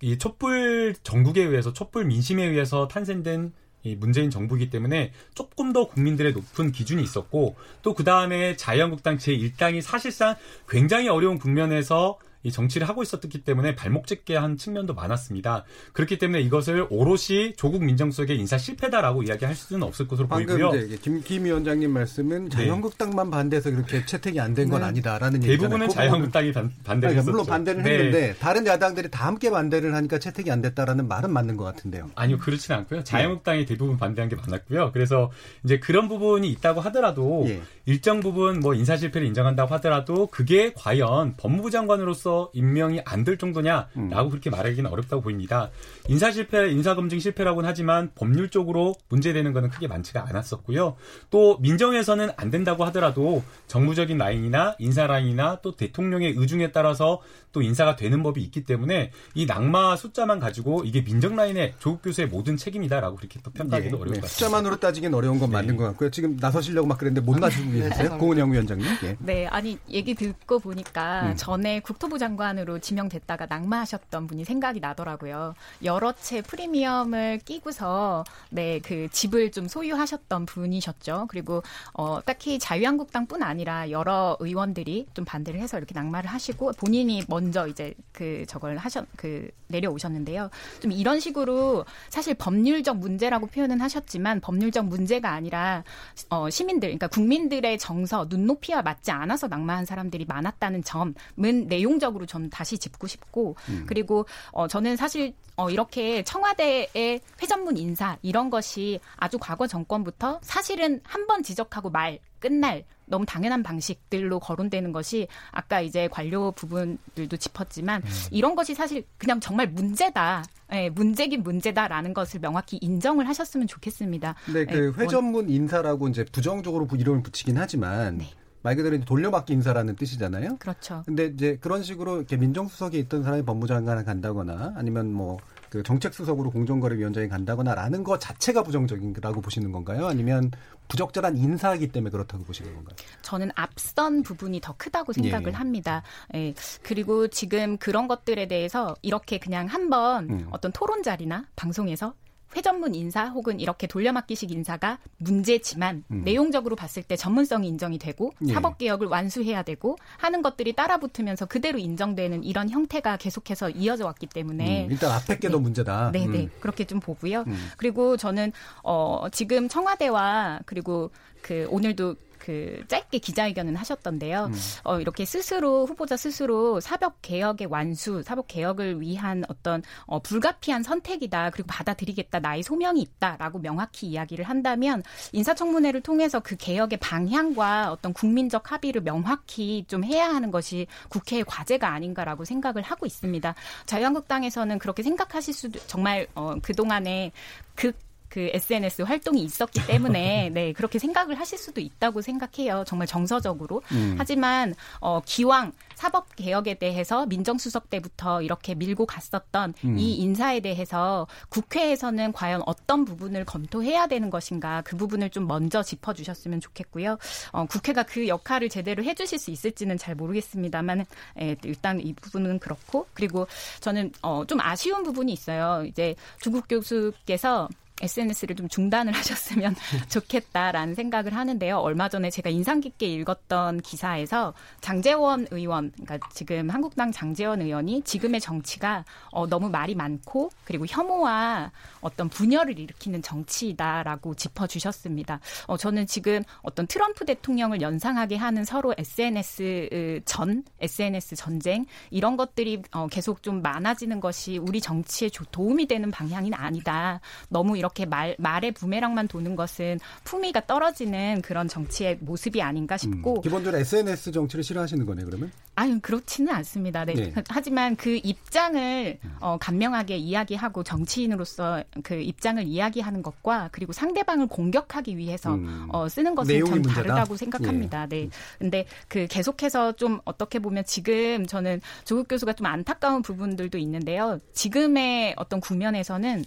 이 촛불 전국에 의해서 촛불 민심에 의해서 탄생된 이 문재인 정부이기 때문에 조금 더 국민들의 높은 기준이 있었고 또 그 다음에 자유한국당 제1당이 사실상 굉장히 어려운 국면에서 이 정치를 하고 있었기 때문에 발목 잡게 한 측면도 많았습니다. 그렇기 때문에 이것을 오롯이 조국 민정수석의 인사 실패다라고 이야기할 수는 없을 것으로 보이고요. 김, 김 위원장님 말씀은 네. 자유한국당만 반대해서 그렇게 채택이 안 된건 네. 아니다라는 얘기잖아요. 대부분은 자유한국당이 반, 대를 했었죠. 물론 반대를 네. 했는데 다른 야당들이 다 함께 반대를 하니까 채택이 안 됐다라는 말은 맞는 것 같은데요. 아니요, 그렇지는 않고요. 자유한국당이 대부분 반대한 게 많았고요. 그래서 이제 그런 부분이 있다고 하더라도 예. 일정 부분 뭐 인사 실패를 인정한다고 하더라도 그게 과연 법무부 장관으로서 임명이 안 될 정도냐라고 음. 그렇게 말하기는 어렵다고 보입니다. 인사 실패, 인사 검증 실패라고는 하지만 법률적으로 문제되는 것은 크게 많지가 않았었고요. 또 민정에서는 안 된다고 하더라도 정무적인 라인이나 인사 라인이나 또 대통령의 의중에 따라서 또 인사가 되는 법이 있기 때문에 이 낙마 숫자만 가지고 이게 민정 라인의 조국 교수의 모든 책임이다라고 그렇게 또 평가하기도 네, 어려울 네. 것 같습니다. 숫자만으로 따지긴 어려운 건 네. 맞는 것 같고요. 지금 나서시려고 막 그랬는데 못 나서고 계세요? 네, 고은영 위원장님. 예. 네, 아니 얘기 듣고 보니까 음. 전에 국토부 장 관으로 지명됐다가 낙마하셨던 분이 생각이 나더라고요. 여러 채 프리미엄을 끼고서 네, 그 집을 좀 소유하셨던 분이셨죠. 그리고 어, 딱히 자유한국당뿐 아니라 여러 의원들이 좀 반대를 해서 이렇게 낙마를 하시고 본인이 먼저 이제 그 저걸 하셨 그 내려오셨는데요. 좀 이런 식으로 사실 법률적 문제라고 표현은 하셨지만 법률적 문제가 아니라 어, 시민들 그러니까 국민들의 정서 눈높이와 맞지 않아서 낙마한 사람들이 많았다는 점은 내용적으로 좀 다시 짚고 싶고 음. 그리고 어, 저는 사실 어, 이렇게 청와대의 회전문 인사 이런 것이 아주 과거 정권부터 사실은 한 번 지적하고 말 끝날 너무 당연한 방식들로 거론되는 것이 아까 이제 관료 부분들도 짚었지만 음. 이런 것이 사실 그냥 정말 문제다. 예, 문제긴 문제다라는 것을 명확히 인정을 하셨으면 좋겠습니다. 네, 그 예, 회전문 인사라고 이제 부정적으로 이름을 붙이긴 하지만 네. 말 그대로 돌려막기 인사라는 뜻이잖아요. 그렇죠. 근데 이제 그런 식으로 이렇게 민정수석에 있던 사람이 법무장관을 간다거나 아니면 뭐 그 정책수석으로 공정거래위원장에 간다거나라는 것 자체가 부정적인라고 보시는 건가요? 아니면 부적절한 인사이기 때문에 그렇다고 보시는 건가요? 저는 앞선 부분이 더 크다고 생각을 예. 합니다. 예. 그리고 지금 그런 것들에 대해서 이렇게 그냥 한번 음. 어떤 토론 자리나 방송에서 회전문 인사 혹은 이렇게 돌려막기식 인사가 문제지만 음. 내용적으로 봤을 때 전문성이 인정이 되고 예. 사법 개혁을 완수해야 되고 하는 것들이 따라붙으면서 그대로 인정되는 이런 형태가 계속해서 이어져 왔기 때문에 음, 일단 앞에 게더 네. 문제다. 네, 네. 음. 그렇게 좀 보고요. 음. 그리고 저는 어 지금 청와대와 그리고 그 오늘도 그 짧게 기자회견은 하셨던데요. 음. 어, 이렇게 스스로 후보자 스스로 사법 개혁의 완수, 사법 개혁을 위한 어떤 어, 불가피한 선택이다. 그리고 받아들이겠다. 나의 소명이 있다라고 명확히 이야기를 한다면 인사청문회를 통해서 그 개혁의 방향과 어떤 국민적 합의를 명확히 좀 해야 하는 것이 국회의 과제가 아닌가라고 생각을 하고 있습니다. 자유한국당에서는 그렇게 생각하실 수도 정말 어, 그 동안에 극 그 SNS 활동이 있었기 때문에 네 그렇게 생각을 하실 수도 있다고 생각해요. 정말 정서적으로. 음. 하지만 어 기왕 사법 개혁에 대해서 민정수석 때부터 이렇게 밀고 갔었던 음. 이 인사에 대해서 국회에서는 과연 어떤 부분을 검토해야 되는 것인가 그 부분을 좀 먼저 짚어주셨으면 좋겠고요. 어, 국회가 그 역할을 제대로 해주실 수 있을지는 잘 모르겠습니다만 예, 일단 이 부분은 그렇고 그리고 저는 어, 좀 아쉬운 부분이 있어요. 이제 조국 교수께서 SNS를 좀 중단을 하셨으면 좋겠다라는 생각을 하는데요. 얼마 전에 제가 인상 깊게 읽었던 기사에서 장재원 의원, 그러니까 지금 한국당 장재원 의원이 지금의 정치가 어, 너무 말이 많고 그리고 혐오와 어떤 분열을 일으키는 정치이다라고 짚어주셨습니다. 어, 저는 지금 어떤 트럼프 대통령을 연상하게 하는 서로 SNS 전, SNS 전쟁 이런 것들이 어, 계속 좀 많아지는 것이 우리 정치에 도움이 되는 방향이 아니다. 너무 이 렇게 말, 말의 부메랑만 도는 것은 품위가 떨어지는 그런 정치의 모습이 아닌가 싶고. 음, 기본적으로 SNS 정치를 싫어하시는 거네, 그러면? 아유, 그렇지는 않습니다. 네. 네. 하지만 그 입장을 어, 간명하게 이야기하고 정치인으로서 그 입장을 이야기하는 것과 그리고 상대방을 공격하기 위해서 음, 어, 쓰는 것은 전 문제다? 다르다고 생각합니다. 예. 네. 근데 그 계속해서 좀 어떻게 보면 지금 저는 조국 교수가 좀 안타까운 부분들도 있는데요. 지금의 어떤 국면에서는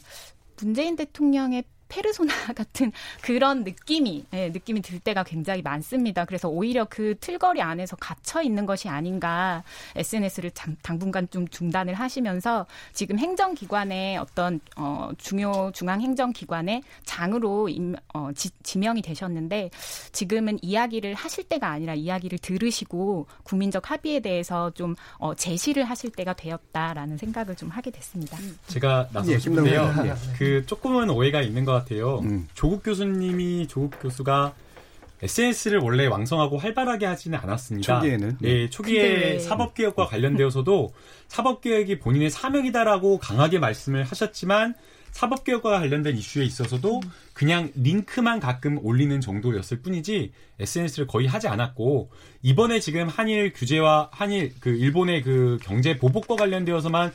문재인 대통령의 페르소나 같은 그런 느낌이 네, 느낌이 들 때가 굉장히 많습니다. 그래서 오히려 그 틀거리 안에서 갇혀 있는 것이 아닌가 SNS를 장, 당분간 좀 중단을 하시면서 지금 행정기관의 어떤 어, 중요 중앙 행정기관의 장으로 임, 어, 지, 지명이 되셨는데 지금은 이야기를 하실 때가 아니라 이야기를 들으시고 국민적 합의에 대해서 좀 어, 제시를 하실 때가 되었다라는 생각을 좀 하게 됐습니다. 제가 나서 예, 싶은데요. 예, 그 조금은 오해가 있는 것 같아요. 음. 조국 교수님이 조국 교수가 SNS를 원래 왕성하고 활발하게 하지는 않았습니다. 초기에는. 네, 초기에 사법개혁과 관련되어서도 사법개혁이 본인의 사명이다라고 강하게 말씀을 하셨지만 사법개혁과 관련된 이슈에 있어서도 그냥 링크만 가끔 올리는 정도였을 뿐이지 SNS를 거의 하지 않았고 이번에 지금 한일 규제와 한일 그 일본의 그 경제 보복과 관련되어서만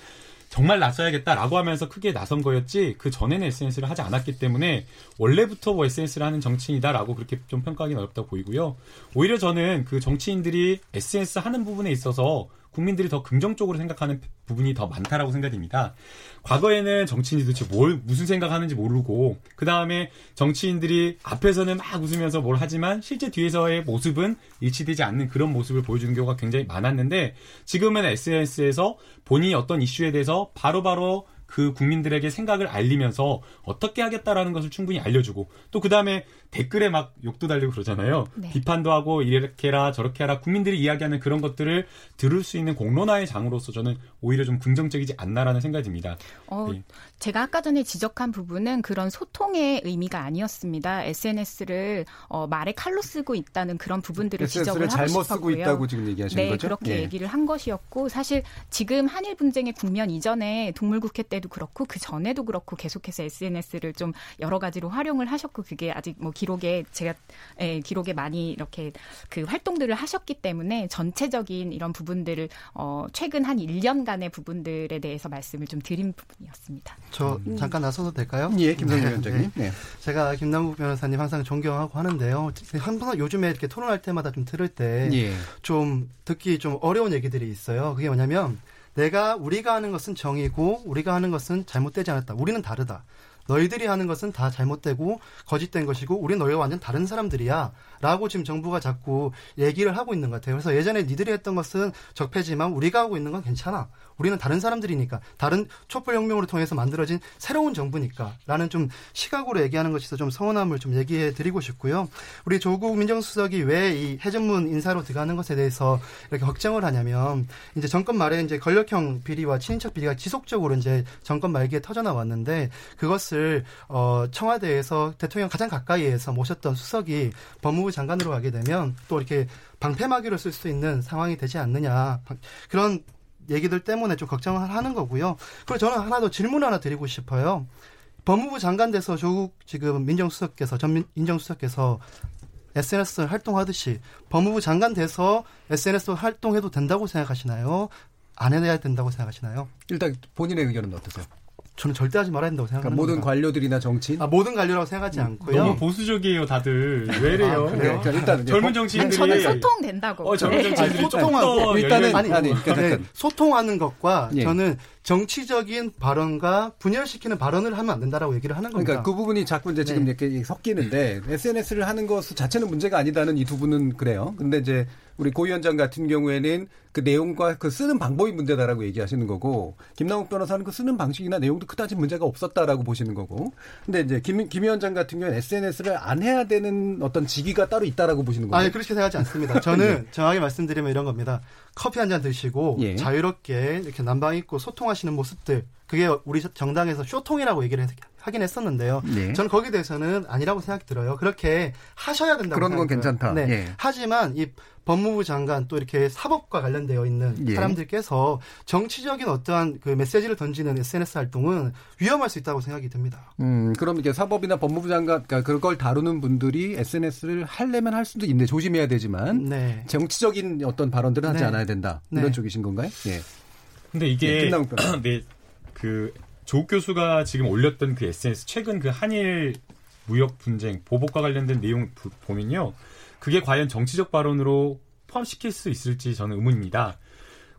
정말 나서야겠다라고 하면서 크게 나선 거였지 그 전에는 SNS를 하지 않았기 때문에 원래부터 뭐 SNS를 하는 정치인이다라고 그렇게 좀 평가하기는 어렵다 보이고요. 오히려 저는 그 정치인들이 SNS 하는 부분에 있어서 국민들이 더 긍정적으로 생각하는 부분이 더 많다라고 생각됩니다. 과거에는 정치인이 도대체 뭘 무슨 생각하는지 모르고 그 다음에 정치인들이 앞에서는 막 웃으면서 뭘 하지만 실제 뒤에서의 모습은 일치되지 않는 그런 모습을 보여주는 경우가 굉장히 많았는데 지금은 SNS에서 본인이 어떤 이슈에 대해서 바로바로 바로 그 국민들에게 생각을 알리면서 어떻게 하겠다라는 것을 충분히 알려주고 또 그 다음에 댓글에 막 욕도 달리고 그러잖아요. 네. 비판도 하고 이렇게 해라 저렇게 해라 국민들이 이야기하는 그런 것들을 들을 수 있는 공론화의 장으로서 저는 오히려 좀 긍정적이지 않나라는 생각이 듭니다. 어, 네. 제가 아까 전에 지적한 부분은 그런 소통의 의미가 아니었습니다. SNS를 어, 말에 칼로 쓰고 있다는 그런 부분들을 지적을 하고 잘못 싶었고요. 쓰고 있다고 지금 얘기하시는 네, 거죠? 그렇게 예. 얘기를 한 것이었고 사실 지금 한일 분쟁의 국면 이전에 동물국회 때도 그렇고 그 전에도 그렇고 계속해서 SNS를 좀 여러 가지로 활용을 하셨고 그게 아직 뭐 기록에 제가 예, 기록에 많이 이렇게 그 활동들을 하셨기 때문에 전체적인 이런 부분들을 어 최근 한 1년간의 부분들에 대해서 말씀을 좀 드린 부분이었습니다. 저 음. 잠깐 나서도 될까요? 예, 김성현 네, 위원장님. 네. 네. 제가 김남국 변호사님 항상 존경하고 하는데요. 항상 요즘에 이렇게 토론할 때마다 좀 들을 때좀 예. 듣기 좀 어려운 얘기들이 있어요. 그게 뭐냐면 내가 우리가 하는 것은 정이고 우리가 하는 것은 잘못되지 않았다. 우리는 다르다. 너희들이 하는 것은 다 잘못되고 거짓된 것이고 우리는 너희와 완전 다른 사람들이야. 라고 지금 정부가 자꾸 얘기를 하고 있는 것 같아요. 그래서 예전에 니들이 했던 것은 적폐지만 우리가 하고 있는 건 괜찮아. 우리는 다른 사람들이니까 다른 촛불혁명으로 통해서 만들어진 새로운 정부니까라는 좀 시각으로 얘기하는 것이 좀 서운함을 좀 얘기해 드리고 싶고요. 우리 조국 민정수석이 왜 이 해전문 인사로 들어가는 것에 대해서 이렇게 걱정을 하냐면 이제 정권 말에 이제 권력형 비리와 친인척 비리가 지속적으로 이제 정권 말기에 터져 나왔는데 그것을 어 청와대에서 대통령 가장 가까이에서 모셨던 수석이 법무부 장관으로 가게 되면 또 이렇게 방패막이로 쓸 수 있는 상황이 되지 않느냐 그런 얘기들 때문에 좀 걱정을 하는 거고요. 그리고 저는 하나 더 질문 하나 드리고 싶어요. 법무부 장관 돼서 조국 지금 민정수석께서 전 민정수석께서 SNS 활동하듯이 법무부 장관 돼서 SNS 활동해도 된다고 생각하시나요? 안 해야 된다고 생각하시나요? 일단 본인의 의견은 어떠세요? 저는 절대 하지 말아야 된다고 생각합니다. 그러니까 모든 관료들이나 정치인? 아, 모든 관료라고 생각하지 음, 않고요. 너무 보수적이에요, 다들. 왜래요? 아, 그래요? 그러니까 일단 젊은 정치인들이 저는 소통된다고. 어, 젊은 정치인들이 소통하고 일단은 아니, 아니 그러니까 네, 소통하는 것과 예. 저는 정치적인 발언과 분열시키는 발언을 하면 안 된다라고 얘기를 하는 겁니다. 그러니까 그 부분이 자꾸 이제 지금 네. 이렇게 섞이는데 SNS를 하는 것 자체는 문제가 아니다는 이 두 분은 그래요. 근데 이제 우리 고 위원장 같은 경우에는 그 내용과 그 쓰는 방법이 문제다라고 얘기하시는 거고 김남욱 변호사는 그 쓰는 방식이나 내용도 그다지 문제가 없었다라고 보시는 거고 근데 이제 김, 김 위원장 같은 경우는 SNS를 안 해야 되는 어떤 직위가 따로 있다라고 보시는 거죠. 아니 그렇게 생각하지 않습니다. 저는 네. 정확히 말씀드리면 이런 겁니다. 커피 한 잔 드시고 예. 자유롭게 이렇게 난방 있고 소통 하시는 모습들 그게 우리 정당에서 쇼통이라고 얘기를 하긴 했었는데요. 네. 저는 거기에 대해서는 아니라고 생각이 들어요. 그렇게 하셔야 된다고 그런 건 괜찮다. 네. 예. 하지만 이 법무부 장관 또 이렇게 사법과 관련되어 있는 예. 사람들께서 정치적인 어떠한 그 메시지를 던지는 SNS 활동은 위험할 수 있다고 생각이 듭니다. 음, 그럼 이게 사법이나 법무부 장관 그러니까 그걸 다루는 분들이 SNS를 하려면 할 수도 있는데 조심해야 되지만 네. 정치적인 어떤 발언들은 하지 네. 않아야 된다. 이런 네. 쪽이신 건가요? 예. 근데 이게 네, 네, 그 조국 교수가 지금 올렸던 그 SNS 최근 그 한일 무역 분쟁 보복과 관련된 내용 보면요. 그게 과연 정치적 발언으로 포함시킬 수 있을지 저는 의문입니다.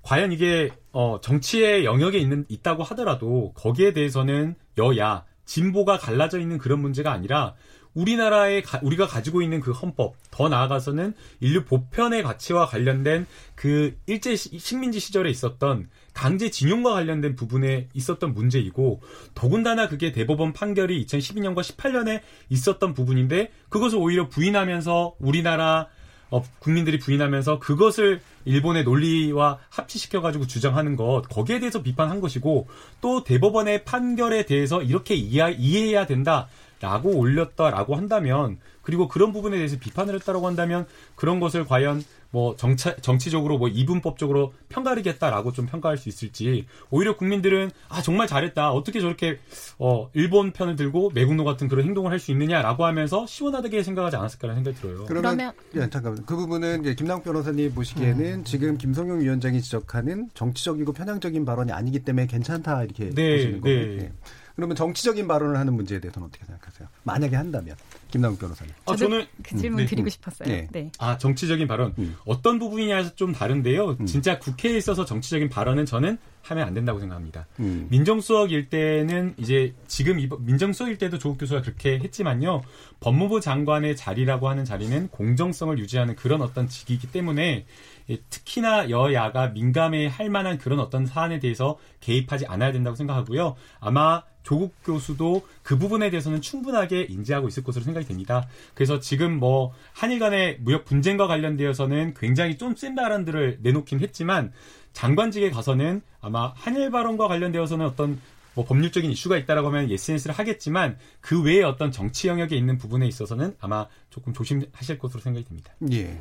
과연 이게 어, 정치의 영역에 있는 있다고 하더라도 거기에 대해서는 여야 진보가 갈라져 있는 그런 문제가 아니라 우리나라의 가, 우리가 가지고 있는 그 헌법 더 나아가서는 인류 보편의 가치와 관련된 그 일제 식민지 시절에 있었던 강제징용과 관련된 부분에 있었던 문제이고 더군다나 그게 대법원 판결이 2012년과 18년에 있었던 부분인데 그것을 오히려 부인하면서 우리나라 어, 국민들이 부인하면서 그것을 일본의 논리와 합치시켜가지고 주장하는 것 거기에 대해서 비판한 것이고 또 대법원의 판결에 대해서 이렇게 이해, 이해해야 된다 라고 올렸다라고 한다면 그리고 그런 부분에 대해서 비판을 했다라고 한다면 그런 것을 과연 뭐 정치, 정치적으로 뭐 이분법적으로 평가하겠다라고 좀 평가할 수 있을지 오히려 국민들은 아 정말 잘했다 어떻게 저렇게 어 일본 편을 들고 매국노 같은 그런 행동을 할 수 있느냐라고 하면서 시원하게 생각하지 않았을까라는 생각이 들어요. 그러면 예, 잠깐만 그 부분은 이제 김남 변호사님 보시기에는 음. 지금 김성용 위원장이 지적하는 정치적이고 편향적인 발언이 아니기 때문에 괜찮다 이렇게 네, 보시는 거예요. 네. 네. 그러면 정치적인 발언을 하는 문제에 대해서는 어떻게 생각하세요? 만약에 한다면 김남국 변호사님. 아, 저는 그 질문 음, 드리고 네. 싶었어요. 네. 네. 아 정치적인 발언 음. 어떤 부분이냐에서 좀 다른데요. 음. 진짜 국회에 있어서 정치적인 발언은 저는 하면 안 된다고 생각합니다. 음. 민정수석일 때는 이제 지금 민정수석일 때도 조국 교수가 그렇게 했지만요. 법무부 장관의 자리라고 하는 자리는 공정성을 유지하는 그런 어떤 직이기 때문에 특히나 여야가 민감해 할 만한 그런 어떤 사안에 대해서 개입하지 않아야 된다고 생각하고요. 아마 조국 교수도 그 부분에 대해서는 충분하게 인지하고 있을 것으로 생각이 됩니다. 그래서 지금 뭐 한일 간의 무역 분쟁과 관련되어서는 굉장히 좀 센 발언들을 내놓긴 했지만 장관직에 가서는 아마 한일 발언과 관련되어서는 어떤 뭐 법률적인 이슈가 있다라고 하면 SNS를 하겠지만 그 외에 어떤 정치 영역에 있는 부분에 있어서는 아마 조금 조심하실 것으로 생각이 듭니다. 예.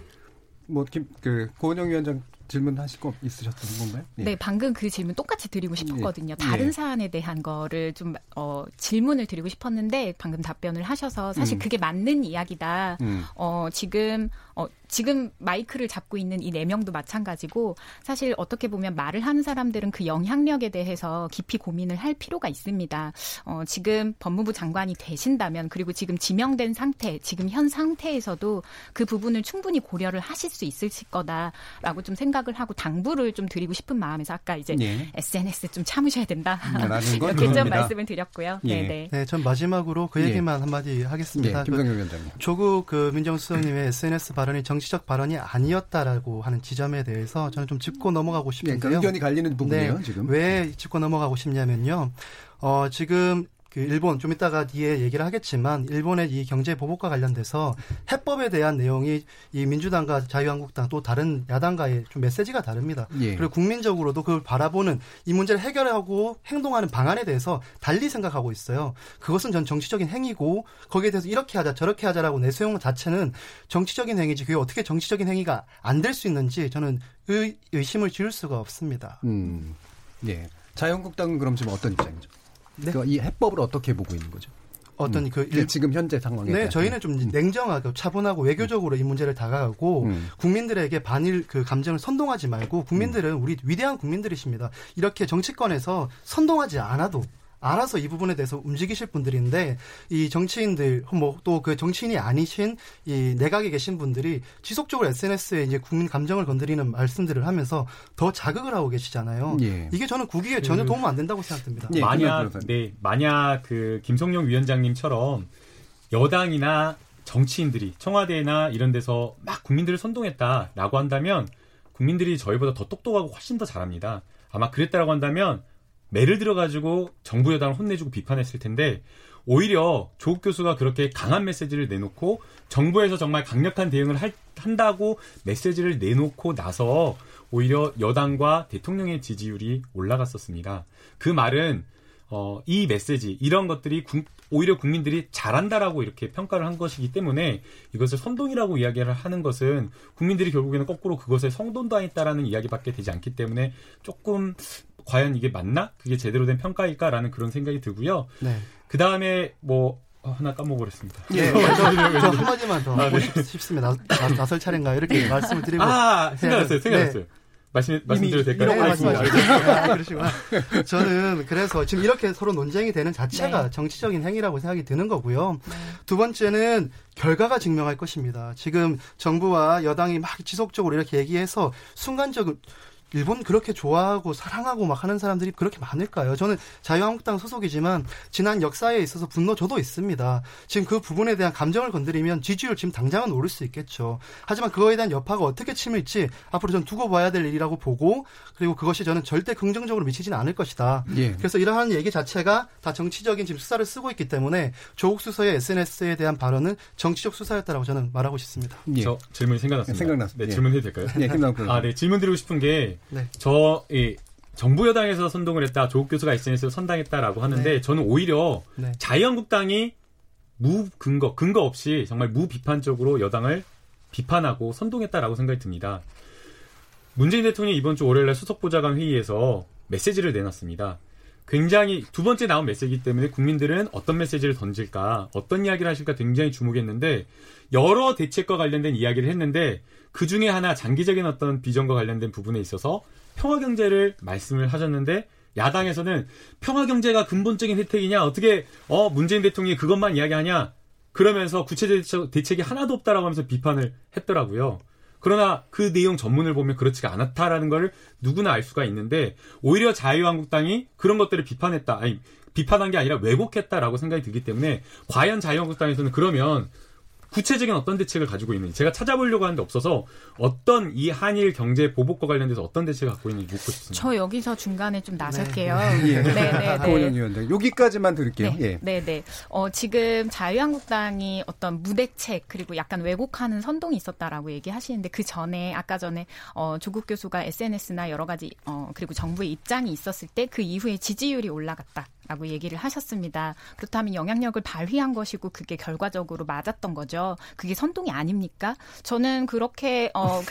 뭐, 김, 그, 고은영 위원장 질문하실 거 있으셨던 건가요? 네. 네. 방금 그 질문 똑같이 드리고 싶었거든요. 네. 다른 네. 사안에 대한 거를 좀 어, 질문을 드리고 싶었는데 방금 답변을 하셔서 사실 음. 그게 맞는 이야기다. 음. 어, 지금 어, 지금 마이크를 잡고 있는 이 네 명도 마찬가지고 사실 어떻게 보면 말을 하는 사람들은 그 영향력에 대해서 깊이 고민을 할 필요가 있습니다. 어, 지금 법무부 장관이 되신다면 그리고 지금 지명된 상태, 지금 현 상태에서도 그 부분을 충분히 고려를 하실 수 있을 거다라고 좀 생각을 하고 당부를 좀 드리고 싶은 마음에서 아까 이제 네. SNS 좀 참으셔야 된다. 이렇게 좀 말씀을 드렸고요. 예. 네, 네. 전 마지막으로 그 예. 얘기만 예. 한마디 하겠습니다. 예, 김성경 위원장님. 조국 그 민정수석님의 SNS 발언이 정치 적 발언이 아니었다라고 하는 지점에 대해서 저는 좀 짚고 넘어가고 싶은데요. 그러니까 의견이 갈리는 부분이에요, 네. 지금. 왜 짚고 넘어가고 싶냐면요. 어, 지금 그 일본 좀 이따가 뒤에 얘기를 하겠지만 일본의 이 경제 보복과 관련돼서 해법에 대한 내용이 이 민주당과 자유한국당 또 다른 야당과의 좀 메시지가 다릅니다. 예. 그리고 국민적으로도 그걸 바라보는 이 문제를 해결하고 행동하는 방안에 대해서 달리 생각하고 있어요. 그것은 전 정치적인 행위고 거기에 대해서 이렇게 하자 저렇게 하자라고 내세운 것 자체는 정치적인 행위지 그게 어떻게 정치적인 행위가 안 될 수 있는지 저는 의, 의심을 지을 수가 없습니다. 음. 예. 자유한국당은 그럼 지금 어떤 입장이죠? 네? 그러니까 이 해법을 어떻게 보고 있는 거죠? 어떤 음. 그 일, 지금 현재 상황에 네 저희는 좀 음. 냉정하고 차분하고 외교적으로 이 문제를 다가가고 음. 국민들에게 반일 그 감정을 선동하지 말고 국민들은 음. 우리 위대한 국민들이십니다 이렇게 정치권에서 선동하지 않아도 알아서 이 부분에 대해서 움직이실 분들인데 이 정치인들 뭐 또 그 정치인이 아니신 이 내각에 계신 분들이 지속적으로 SNS에 이제 국민 감정을 건드리는 말씀들을 하면서 더 자극을 하고 계시잖아요. 예. 이게 저는 국익에 전혀 그 도움 안 된다고 생각됩니다. 예, 만약 네 만약 그 김성용 위원장님처럼 여당이나 정치인들이 청와대나 이런 데서 막 국민들을 선동했다라고 한다면 국민들이 저희보다 더 똑똑하고 훨씬 더 잘합니다. 아마 그랬다라고 한다면 매를 들어가지고 정부 여당을 혼내주고 비판했을 텐데 오히려 조국 교수가 그렇게 강한 메시지를 내놓고 정부에서 정말 강력한 대응을 할, 한다고 메시지를 내놓고 나서 오히려 여당과 대통령의 지지율이 올라갔었습니다. 그 말은 어, 이 메시지 이런 것들이 구, 오히려 국민들이 잘한다라고 이렇게 평가를 한 것이기 때문에 이것을 선동이라고 이야기를 하는 것은 국민들이 결국에는 거꾸로 그것에 성돈당했다라는 이야기밖에 되지 않기 때문에 조금 과연 이게 맞나? 그게 제대로 된 평가일까라는 그런 생각이 들고요. 네. 그 다음에 뭐 어, 하나 까먹어버렸습니다. 예, 저, 저 한마디만 더 아, 네. 싶습니다. 나, 나, 설 차례인가 이렇게 말씀을 드리고. 아, 생각났어요, 생각났어요. 네. 말씀, 말씀드려도 될까요? 네, 말씀하시죠. 아, 그러시구나. 저는 그래서 지금 이렇게 서로 논쟁이 되는 자체가 네. 정치적인 행위라고 생각이 드는 거고요. 네. 두 번째는 결과가 증명할 것입니다. 지금 정부와 여당이 막 지속적으로 이렇게 얘기해서 순간적으로 일본 그렇게 좋아하고 사랑하고 막 하는 사람들이 그렇게 많을까요? 저는 자유한국당 소속이지만 지난 역사에 있어서 분노 저도 있습니다. 지금 그 부분에 대한 감정을 건드리면 지지율 지금 당장은 오를 수 있겠죠. 하지만 그거에 대한 여파가 어떻게 치밀지 앞으로 전 두고 봐야 될 일이라고 보고 그리고 그것이 저는 절대 긍정적으로 미치지는 않을 것이다. 예. 그래서 이러한 얘기 자체가 다 정치적인 지금 수사를 쓰고 있기 때문에 조국 수서의 SNS에 대한 발언은 정치적 수사였다라고 저는 말하고 싶습니다. 예. 저 질문이 생각났습니다. 생각났습니다. 네, 질문해도 될까요? 예, 아, 네, 질문 드리고 싶은 게 네. 저 이, 정부 여당에서 선동을 했다, 조국 교수가 SNS에서 선당했다라고 하는데 네. 저는 오히려 네. 자유한국당이 무 근거, 근거 없이 정말 무비판적으로 여당을 비판하고 선동했다라고 생각이 듭니다. 문재인 대통령이 이번 주 월요일 날 수석 보좌관 회의에서 메시지를 내놨습니다. 굉장히 두 번째 나온 메시지이기 때문에 국민들은 어떤 메시지를 던질까, 어떤 이야기를 하실까 굉장히 주목했는데 여러 대책과 관련된 이야기를 했는데 그 중에 하나 장기적인 어떤 비전과 관련된 부분에 있어서 평화 경제를 말씀을 하셨는데 야당에서는 평화 경제가 근본적인 혜택이냐 어떻게 어 문재인 대통령이 그것만 이야기하냐 그러면서 구체적 대책이 하나도 없다라고 하면서 비판을 했더라고요. 그러나 그 내용 전문을 보면 그렇지가 않았다라는 걸 누구나 알 수가 있는데 오히려 자유한국당이 그런 것들을 비판했다. 아니 비판한 게 아니라 왜곡했다라고 생각이 들기 때문에 과연 자유한국당에서는 그러면 구체적인 어떤 대책을 가지고 있는지 제가 찾아보려고 하는데 없어서 어떤 이 한일 경제 보복과 관련돼서 어떤 대책을 갖고 있는지 묻고 싶습니다. 저 여기서 중간에 좀 나설게요. 네, 네, 네. 네, 네. 의원님 여기까지만 드릴게요. 네, 예. 네, 네. 어, 지금 자유한국당이 어떤 무대책 그리고 약간 왜곡하는 선동이 있었다라고 얘기하시는데 그 전에 아까 전에 어, 조국 교수가 SNS나 여러 가지 어, 그리고 정부의 입장이 있었을 때 그 이후에 지지율이 올라갔다. 라고 얘기를 하셨습니다. 그렇다면 영향력을 발휘한 것이고 그게 결과적으로 맞았던 거죠. 그게 선동이 아닙니까? 저는 그렇게 어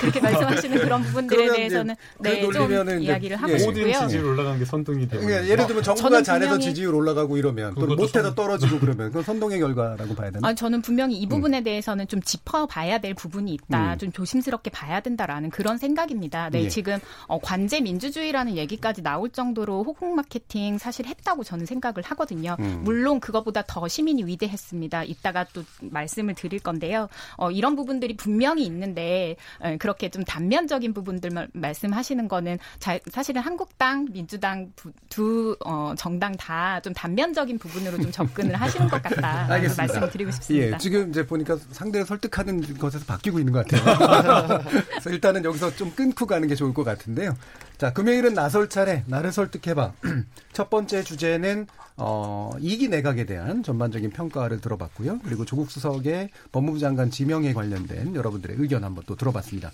그렇게, 말씀하시는 그런 부분들에 대해서는 네, 좀 이야기를 하고 예. 싶고요. 모든 지지율 올라간 게 선동이 되고 그러니까 예를 들면 정부가 잘해서 지지율 올라가고 이러면 또 못해서 떨어지고 그러면 그건 선동의 결과라고 봐야 되나? 아, 저는 분명히 이 부분에 음. 대해서는 좀 짚어봐야 될 부분이 있다. 음. 좀 조심스럽게 봐야 된다라는 그런 생각입니다. 네, 예. 지금 어, 관제 민주주의라는 얘기까지 나올 정도로 호국 마케팅 사실 했 다고 저는 생각을 하거든요. 음. 물론 그것보다 더 시민이 위대했습니다. 이따가 또 말씀을 드릴 건데요. 어, 이런 부분들이 분명히 있는데 어, 그렇게 좀 단면적인 부분들만 말씀하시는 거는 자, 사실은 한국당, 민주당 두 어, 정당 다 좀 단면적인 부분으로 좀 접근을 하시는 것 같다. 말씀을 드리고 싶습니다. 예, 지금 이제 보니까 상대를 설득하는 것에서 바뀌고 있는 것 같아요. 그래서 일단은 여기서 좀 끊고 가는 게 좋을 것 같은데요. 자, 금요일은 나설 차례, 나를 설득해봐. 첫 번째 주제는, 어, 이기 내각에 대한 전반적인 평가를 들어봤고요. 그리고 조국 수석의 법무부 장관 지명에 관련된 여러분들의 의견 한번 또 들어봤습니다.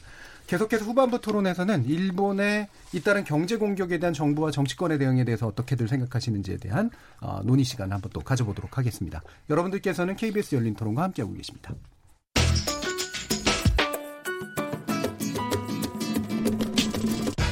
계속해서 후반부 토론에서는 일본의 잇따른 경제 공격에 대한 정부와 정치권의 대응에 대해서 어떻게들 생각하시는지에 대한 어, 논의 시간 한번 또 가져보도록 하겠습니다. 여러분들께서는 KBS 열린 토론과 함께하고 계십니다.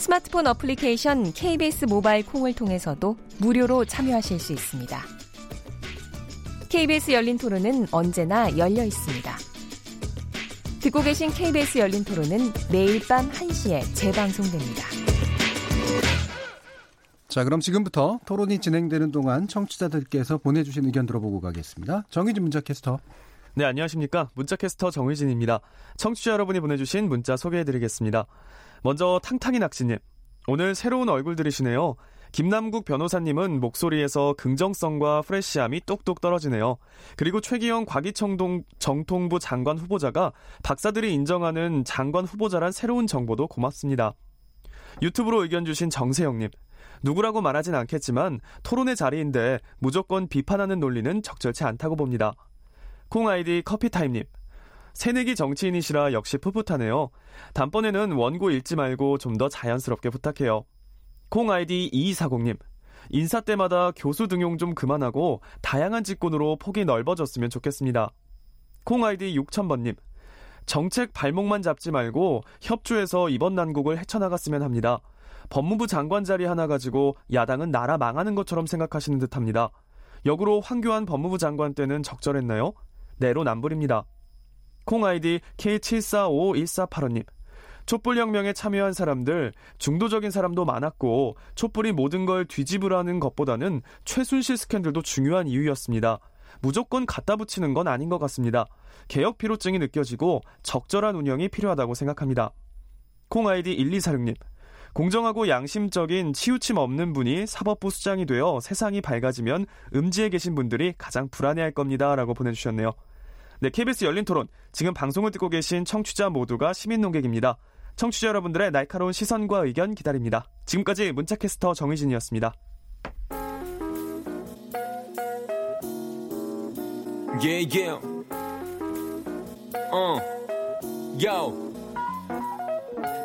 스마트폰 어플리케이션 KBS 모바일 콩을 통해서도 무료로 참여하실 수 있습니다. KBS 열린 토론은 언제나 열려 있습니다. 듣고 계신 KBS 열린 토론은 매일 밤 1시에 재방송됩니다. 자, 그럼 지금부터 토론이 진행되는 동안 청취자들께서 보내주신 의견 들어보고 가겠습니다. 정희진 문자캐스터. 네, 안녕하십니까. 문자캐스터 정희진입니다. 청취자 여러분이 보내주신 문자 소개해드리겠습니다. 먼저 탕탕이 낚시님. 오늘 새로운 얼굴들이시네요. 김남국 변호사님은 목소리에서 긍정성과 프레시함이 뚝뚝 떨어지네요. 그리고 최기영 과기청동 정통부 장관 후보자가 박사들이 인정하는 장관 후보자란 새로운 정보도 고맙습니다. 유튜브로 의견 주신 정세영님. 누구라고 말하진 않겠지만 토론의 자리인데 무조건 비판하는 논리는 적절치 않다고 봅니다. 콩 아이디 커피타임님. 새내기 정치인이시라 역시 풋풋하네요. 단번에는 원고 읽지 말고 좀 더 자연스럽게 부탁해요. 콩 아이디 2240님. 인사 때마다 교수 등용 좀 그만하고 다양한 직군으로 폭이 넓어졌으면 좋겠습니다. 콩 아이디 6000번님. 정책 발목만 잡지 말고 협조해서 이번 난국을 헤쳐나갔으면 합니다. 법무부 장관 자리 하나 가지고 야당은 나라 망하는 것처럼 생각하시는 듯합니다. 역으로 황교안 법무부 장관 때는 적절했나요? 내로남불입니다. 콩 아이디 K745148호님. 촛불혁명에 참여한 사람들, 중도적인 사람도 많았고, 촛불이 모든 걸 뒤집으라는 것보다는 최순실 스캔들도 중요한 이유였습니다. 무조건 갖다 붙이는 건 아닌 것 같습니다. 개혁 피로증이 느껴지고 적절한 운영이 필요하다고 생각합니다. 콩 아이디 1246님. 공정하고 양심적인 치우침 없는 분이 사법부 수장이 되어 세상이 밝아지면 음지에 계신 분들이 가장 불안해할 겁니다. 라고 보내주셨네요. 네, KBS 열린 토론. 지금 방송을 듣고 계신 청취자 모두가 시민 농객입니다. 청취자 여러분들의 날카로운 시선과 의견 기다립니다. 지금까지 문자캐스터 정희진이었습니다. Yeah, yeah. Uh. Yo.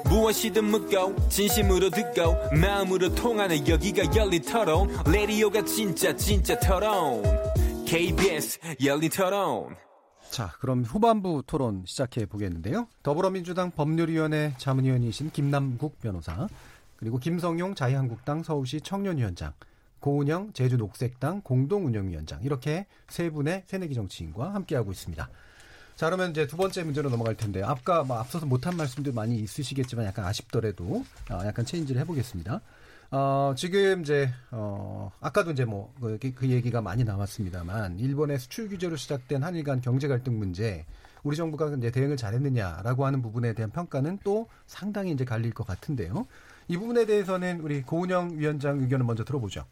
무엇이든 묻고 진심으로 듣고 마음으로 통하는 여기가 열린 토론 레디오가 진짜 진짜 토론 KBS 열린 토론 자, 그럼 후반부 토론 시작해 보겠는데요. 더불어민주당 법률위원회 자문위원이신 김남국 변호사, 그리고 김성용 자유한국당 서울시 청년위원장, 고은영 제주녹색당 공동운영위원장 이렇게 세 분의 새내기 정치인과 함께하고 있습니다. 자, 그러면 이제 두 번째 문제로 넘어갈 텐데 아까 뭐 앞서서 못한 말씀도 많이 있으시겠지만 약간 아쉽더라도 어, 약간 체인지를 해보겠습니다. 어, 지금 이제 어, 아까도 이제 뭐그 그 얘기가 많이 나왔습니다만 일본의 수출 규제로 시작된 한일 간 경제 갈등 문제 우리 정부가 이제 대응을 잘했느냐라고 하는 부분에 대한 평가는 또 상당히 이제 갈릴 것 같은데요. 이 부분에 대해서는 우리 고은영 위원장 의견을 먼저 들어보죠.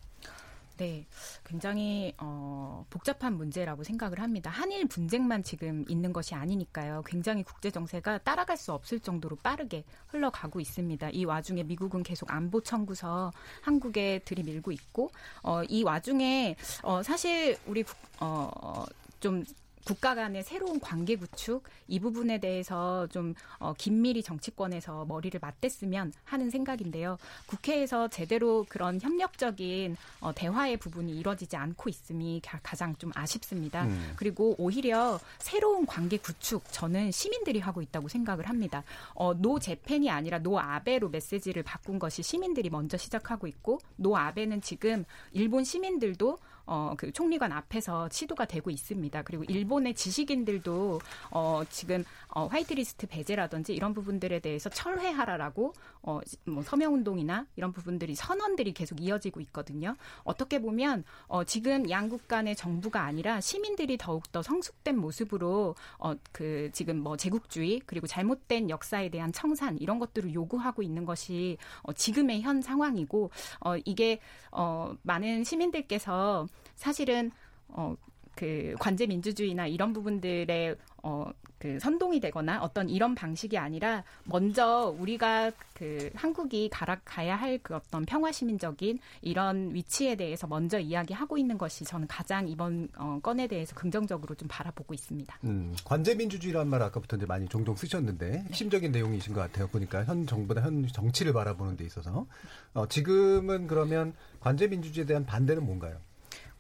네, 굉장히 어, 복잡한 문제라고 생각을 합니다. 한일 분쟁만 지금 있는 것이 아니니까요. 굉장히 국제 정세가 따라갈 수 없을 정도로 빠르게 흘러가고 있습니다. 이 와중에 미국은 계속 안보 청구서 한국에 들이밀고 있고 어, 이 와중에 어, 사실 우리 국, 어, 좀 국가 간의 새로운 관계 구축 이 부분에 대해서 좀 어, 긴밀히 정치권에서 머리를 맞댔으면 하는 생각인데요. 국회에서 제대로 그런 협력적인 어, 대화의 부분이 이루어지지 않고 있음이 가장 좀 아쉽습니다. 음. 그리고 오히려 새로운 관계 구축 저는 시민들이 하고 있다고 생각을 합니다. 어, No Japan이 아니라 No 아베로 메시지를 바꾼 것이 시민들이 먼저 시작하고 있고 No 아베는 지금 일본 시민들도 어, 그 총리관 앞에서 시도가 되고 있습니다. 그리고 일본의 지식인들도 어, 지금 어, 화이트리스트 배제라든지 이런 부분들에 대해서 철회하라라고 어, 뭐 서명 운동이나 이런 부분들이 선언들이 계속 이어지고 있거든요. 어떻게 보면 어, 지금 양국 간의 정부가 아니라 시민들이 더욱 더 성숙된 모습으로 어, 그 지금 뭐 제국주의 그리고 잘못된 역사에 대한 청산 이런 것들을 요구하고 있는 것이 어, 지금의 현 상황이고 어, 이게 어, 많은 시민들께서 사실은 어, 그 관제 민주주의나 이런 부분들의 어, 그 선동이 되거나 어떤 이런 방식이 아니라 먼저 우리가 그 한국이 가라 가야 할 그 어떤 평화 시민적인 이런 위치에 대해서 먼저 이야기하고 있는 것이 저는 가장 이번 어, 건에 대해서 긍정적으로 좀 바라보고 있습니다. 음, 관제 민주주의라는 말 아까부터 이제 많이 종종 쓰셨는데 핵심적인 내용이신 것 같아요. 보니까 현 정부나 현 정치를 바라보는 데 있어서 어, 지금은 그러면 관제 민주주의에 대한 반대는 뭔가요?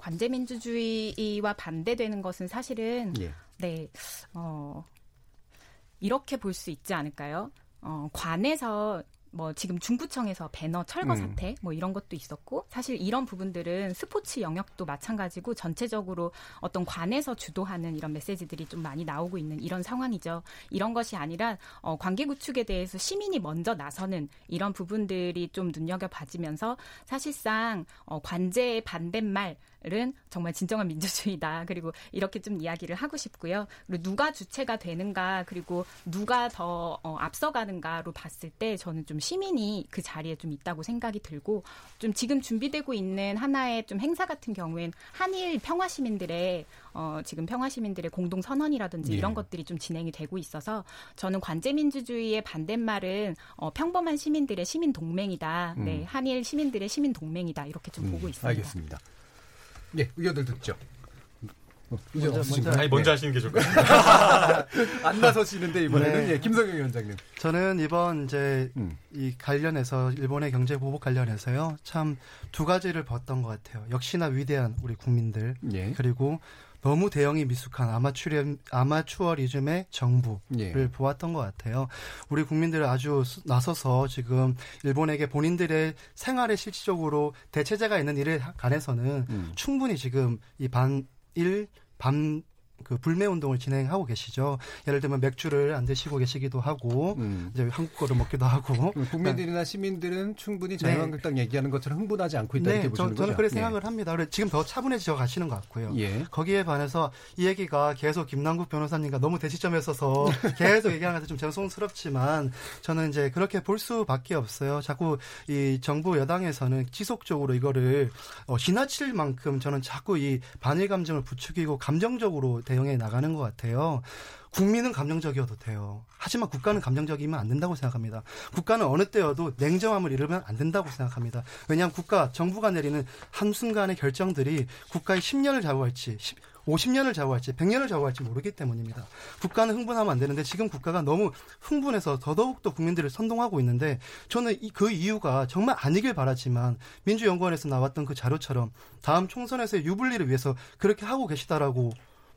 관제민주주의와 반대되는 것은 사실은 예. 네, 어, 이렇게 볼 수 있지 않을까요? 어, 관에서 뭐 지금 중구청에서 배너 철거 음. 사태 음. 뭐 이런 것도 있었고 사실 이런 부분들은 스포츠 영역도 마찬가지고 전체적으로 어떤 관에서 주도하는 이런 메시지들이 좀 많이 나오고 있는 이런 상황이죠. 이런 것이 아니라 어, 관계 구축에 대해서 시민이 먼저 나서는 이런 부분들이 좀 눈여겨 봐지면서 사실상 어, 관제의 반대말 은 정말 진정한 민주주의다. 그리고 이렇게 좀 이야기를 하고 싶고요. 그리고 누가 주체가 되는가 그리고 누가 더 어, 앞서가는가로 봤을 때 저는 좀 시민이 그 자리에 좀 있다고 생각이 들고 좀 지금 준비되고 있는 하나의 좀 행사 같은 경우엔 한일 평화 시민들의 어, 지금 평화 시민들의 공동 선언이라든지 예. 이런 것들이 좀 진행이 되고 있어서 저는 관제 민주주의의 반대말은 어, 평범한 시민들의 시민 동맹이다. 음. 네, 한일 시민들의 시민 동맹이다. 이렇게 좀 음, 보고 있습니다. 알겠습니다. 예, 의견들 듣죠. 어, 먼저, 먼저, 아니, 먼저 네. 하시는 게 좋을 것 같습니다. 안 나서시는데 이번에는 네. 예, 김성경 위원장님. 저는 이번 이제 음. 이 관련해서 일본의 경제 보복 관련해서요 참 두 가지를 봤던 것 같아요. 역시나 위대한 우리 국민들 예. 그리고 너무 대형이 미숙한 아마추어, 아마추어리즘의 정부를 예. 보았던 것 같아요. 우리 국민들 아주 나서서 지금 일본에게 본인들의 생활에 실질적으로 대체제가 있는 일에 관해서는 음. 충분히 지금 이 반일 반 그 불매 운동을 진행하고 계시죠. 예를 들면 맥주를 안 드시고 계시기도 하고 음. 이제 한국 거를 먹기도 하고 국민들이나 시민들은 충분히 자유한국당 네. 얘기하는 것처럼 흥분하지 않고 있다 네, 이렇게 보시는 저, 저는 그렇게 네. 생각을 합니다. 지금 더 차분해져 가시는 것 같고요. 예. 거기에 반해서 이 얘기가 계속 김남국 변호사님과 너무 대시점에 서서 계속 얘기하는 것좀 죄송스럽지만 저는 이제 그렇게 볼 수밖에 없어요. 자꾸 이 정부 여당에서는 지속적으로 이거를 어, 지나칠 만큼 저는 자꾸 이 반일 감정을 부추기고 감정적으로 대 응해 나가는 것 같아요. 국민은 감정적이어도 돼요. 하지만 국가는 감정적이면 안 된다고 생각합니다. 국가는 어느 때여도 냉정함을 잃으면 안 된다고 생각합니다. 왜냐하면 국가, 정부가 내리는 한순간의 결정들이 국가의 10년을 좌우할지, 50년을 좌우할지 100년을 좌우할지 모르기 때문입니다. 국가는 흥분하면 안 되는데 지금 국가가 너무 흥분해서 더더욱 더 국민들을 선동하고 있는데 저는 그 이유가 정말 아니길 바라지만 민주연구원에서 나왔던 그 자료처럼 다음 총선에서의 유불리를 위해서 그렇게 하고 계시다라고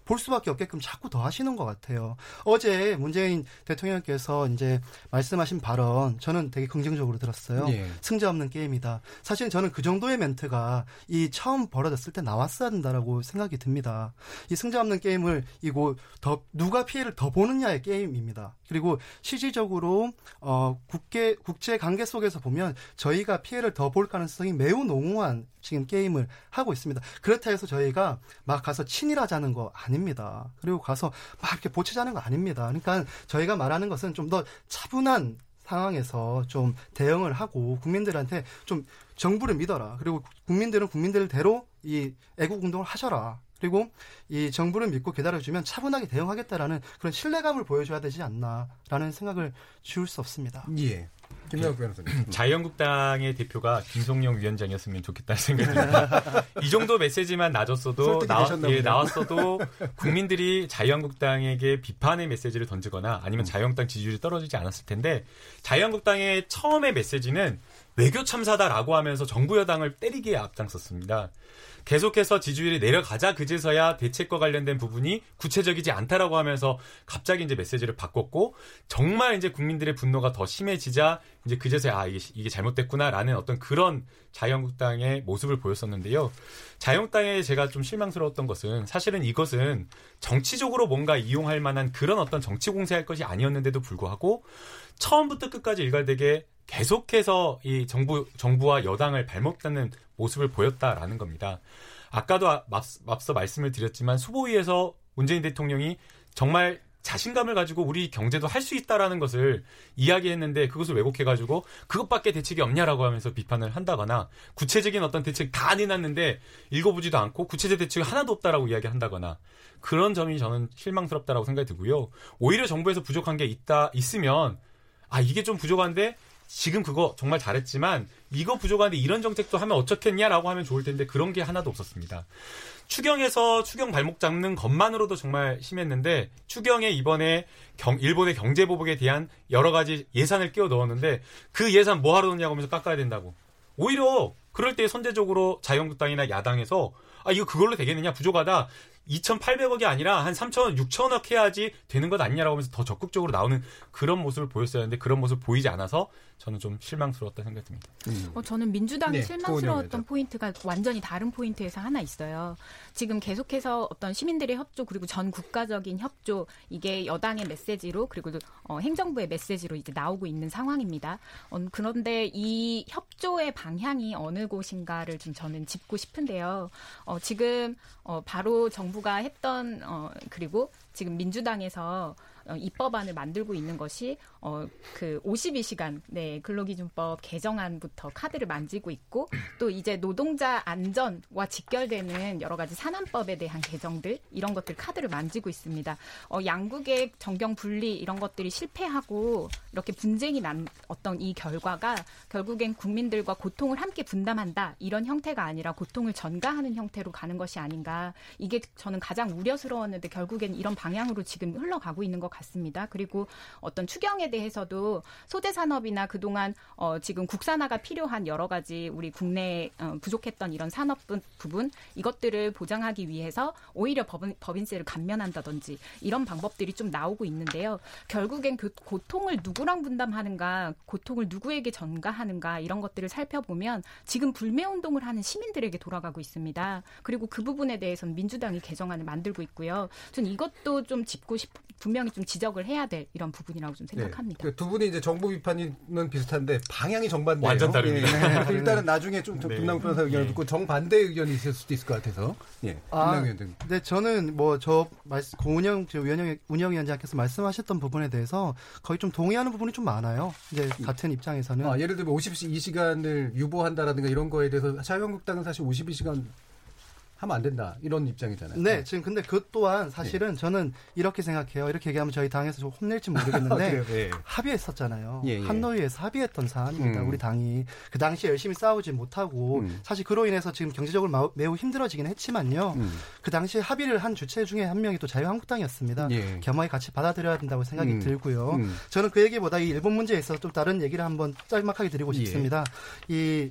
볼 수밖에 없게끔 자꾸 더 하시는 것 같아요. 어제 문재인 대통령께서 이제 말씀하신 발언 저는 되게 긍정적으로 들었어요. 예. 승자 없는 게임이다. 사실 저는 그 정도의 멘트가 이 처음 벌어졌을 때 나왔어야 된다라고 생각이 듭니다. 이 승자 없는 게임을 이고 더 누가 피해를 더 보느냐의 게임입니다. 그리고 실질적으로 어 국계 국제 관계 속에서 보면 저희가 피해를 더 볼 가능성이 매우 농후한 지금 게임을 하고 있습니다. 그렇다 해서 저희가 막 가서 친일하자는 거 아 닙니다. 그리고 가서 막 이렇게 보채자는 거 아닙니다. 그러니까 저희가 말하는 것은 좀 더 차분한 상황에서 좀 대응을 하고 국민들한테 좀 정부를 믿어라. 그리고 국민들은 국민들대로 이 애국 운동을 하셔라. 그리고 이 정부를 믿고 기다려주면 차분하게 대응하겠다라는 그런 신뢰감을 보여줘야 되지 않나라는 생각을 지울 수 없습니다. 예. 김나욱 변호사님. 음. 자유한국당의 대표가 김성영 위원장이었으면 좋겠다는 생각이 듭니다. 이 정도 메시지만 나줬어도 나, 예, 나왔어도 국민들이 자유한국당에게 비판의 메시지를 던지거나 아니면 음. 자유한국당 지지율이 떨어지지 않았을 텐데 자유한국당의 처음의 메시지는 외교 참사다라고 하면서 정부 여당을 때리기에 앞장섰습니다. 계속해서 지지율이 내려가자 그제서야 대책과 관련된 부분이 구체적이지 않다라고 하면서 갑자기 이제 메시지를 바꿨고 정말 이제 국민들의 분노가 더 심해지자 이제 그제서야 아 이게, 이게 잘못됐구나라는 어떤 그런 자유한국당의 모습을 보였었는데요. 자유한국당에 제가 좀 실망스러웠던 것은 사실은 이것은 정치적으로 뭔가 이용할 만한 그런 어떤 정치 공세할 것이 아니었는데도 불구하고 처음부터 끝까지 일관되게 계속해서 이 정부 정부와 여당을 발목 닫는 모습을 보였다라는 겁니다. 아까도 앞서 말씀을 드렸지만 수보위에서 문재인 대통령이 정말 자신감을 가지고 우리 경제도 할 수 있다라는 것을 이야기했는데 그것을 왜곡해가지고 그것밖에 대책이 없냐라고 하면서 비판을 한다거나 구체적인 어떤 대책 다 내놨는데 읽어보지도 않고 구체적 대책이 하나도 없다라고 이야기한다거나 그런 점이 저는 실망스럽다라고 생각이 들고요. 오히려 정부에서 부족한 게 있다 있으면 아 이게 좀 부족한데 지금 그거 정말 잘했지만 이거 부족한데 이런 정책도 하면 어떻겠냐라고 하면 좋을 텐데 그런 게 하나도 없었습니다. 추경에서 추경 발목 잡는 것만으로도 정말 심했는데 추경에 이번에 경, 일본의 경제 보복에 대한 여러 가지 예산을 끼워 넣었는데 그 예산 뭐 하러 넣냐고 하면서 깎아야 된다고. 오히려 그럴 때 선제적으로 자유한국당이나 야당에서 아 이거 그걸로 되겠느냐 부족하다 2,800억이 아니라 한 3,000원, 6,000억 해야지 되는 것 아니냐라고 하면서 더 적극적으로 나오는 그런 모습을 보였어야 하는데 그런 모습 보이지 않아서 저는 좀 실망스러웠다 생각이 듭니다. 음. 어, 저는 민주당이 네, 실망스러웠던 포인트가 완전히 다른 포인트에서 하나 있어요. 지금 계속해서 어떤 시민들의 협조 그리고 전 국가적인 협조 이게 여당의 메시지로 그리고 어, 행정부의 메시지로 이제 나오고 있는 상황입니다. 어, 그런데 이 협조의 방향이 어느 곳인가를 좀 저는 짚고 싶은데요. 어, 지금 어, 바로 정부 가 했던 어, 그리고 지금 민주당에서 어, 입법안을 만들고 있는 것이 어, 그 52시간 네, 근로기준법 개정안부터 카드를 만지고 있고 또 이제 노동자 안전과 직결되는 여러 가지 산안법에 대한 개정들 이런 것들 카드를 만지고 있습니다. 어, 양국의 정경 분리 이런 것들이 실패하고 이렇게 분쟁이 난 어떤 이 결과가 결국엔 국민들과 고통을 함께 분담한다 이런 형태가 아니라 고통을 전가하는 형태로 가는 것이 아닌가 이게 저는 가장 우려스러웠는데 결국엔 이런 방향으로 지금 흘러가고 있는 것 같습니다. 그리고 어떤 추경에 대해서도 소재 산업이나 그동안 어, 지금 국산화가 필요한 여러 가지 우리 국내 어, 부족했던 이런 산업 부분 이것들을 보장하기 위해서 오히려 법인, 법인세를 감면한다든지 이런 방법들이 좀 나오고 있는데요. 결국엔 그 고통을 누구랑 분담하는가, 고통을 누구에게 전가하는가 이런 것들을 살펴보면 지금 불매 운동을 하는 시민들에게 돌아가고 있습니다. 그리고 그 부분에 대해서는 민주당이 개정안을 만들고 있고요. 전 이것도 좀 짚고 싶 분명히 좀 지적을 해야 될 이런 부분이라고 좀 네. 생각합니다. 네. 두 분이 이제 정부 비판은 비슷한데 방향이 정반대예요. 완전 다릅니다. 예. 일단은 나중에 좀 네. 김남 변호사 의견을 네. 듣고 정반대 의견이 있을 수도 있을 것 같아서. 예. 아, 네, 저는 뭐저 고은영 운영 운영위원장께서 말씀하셨던 부분에 대해서 거의 좀 동의하는 부분이 좀 많아요. 이제 같은 입장에서는. 아, 예를 들면 52시간을 유보한다라든가 이런 거에 대해서 자유한국당은 사실 52시간 하면 안 된다 이런 입장이잖아요. 네, 지금 근데 그 또한 사실은 네. 저는 이렇게 생각해요. 이렇게 얘기하면 저희 당에서 좀 혼낼지 모르겠는데 네. 합의했었잖아요. 예, 예. 한노위에서 합의했던 사안입니다. 음. 우리 당이 그 당시에 열심히 싸우지 못하고 음. 사실 그로 인해서 지금 경제적으로 마, 매우 힘들어지긴 했지만요. 음. 그 당시에 합의를 한 주체 중에 한 명이 또 자유한국당이었습니다. 예. 겸허히 같이 받아들여야 된다고 생각이 음. 들고요. 음. 저는 그 얘기보다 이 일본 문제에 있어서 좀 다른 얘기를 한번 짤막하게 드리고 예. 싶습니다. 이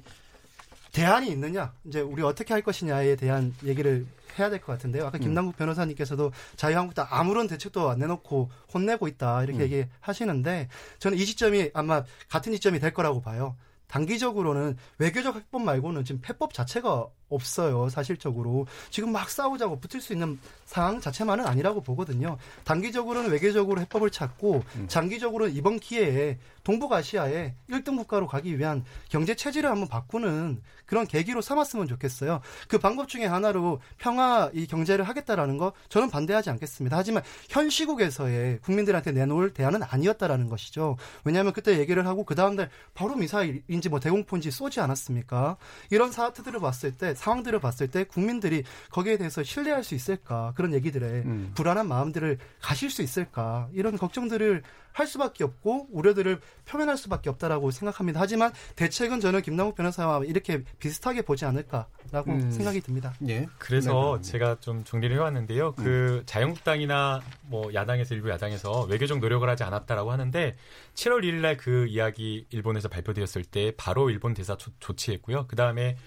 대안이 있느냐, 이제 우리 어떻게 할 것이냐에 대한 얘기를 해야 될 것 같은데요. 아까 음. 김남국 변호사님께서도 자유한국당 아무런 대책도 안 내놓고 혼내고 있다 이렇게 음. 얘기하시는데 저는 이 지점이 아마 같은 지점이 될 거라고 봐요. 단기적으로는 외교적 해법 말고는 지금 패법 자체가 없어요. 사실적으로 지금 막 싸우자고 붙을 수 있는 상황 자체만은 아니라고 보거든요. 단기적으로는 외교적으로 해법을 찾고 음. 장기적으로는 이번 기회에 동북아시아의 1등 국가로 가기 위한 경제 체질을 한번 바꾸는 그런 계기로 삼았으면 좋겠어요. 그 방법 중에 하나로 평화 이 경제를 하겠다라는 거 저는 반대하지 않겠습니다. 하지만 현 시국에서의 국민들한테 내놓을 대안은 아니었다라는 것이죠. 왜냐하면 그때 얘기를 하고 그 다음날 바로 미사일인지 뭐 대공포인지 쏘지 않았습니까? 이런 사태들을 봤을 때 상황들을 봤을 때 국민들이 거기에 대해서 신뢰할 수 있을까 그런 얘기들에 음. 불안한 마음들을 가실 수 있을까 이런 걱정들을 할 수밖에 없고 우려들을 표현할 수밖에 없다라고 생각합니다. 하지만 대책은 저는 김남욱 변호사와 이렇게 비슷하게 보지 않을까라고 음. 생각이 듭니다. 예. 그래서 네. 제가 좀 정리를 해왔는데요. 음. 그 자유한국당이나 뭐 야당에서 일부 야당에서 외교적 노력을 하지 않았다라고 하는데 7월 1일날 그 이야기 일본에서 발표되었을 때 바로 일본 대사 조, 조치했고요. 그 다음에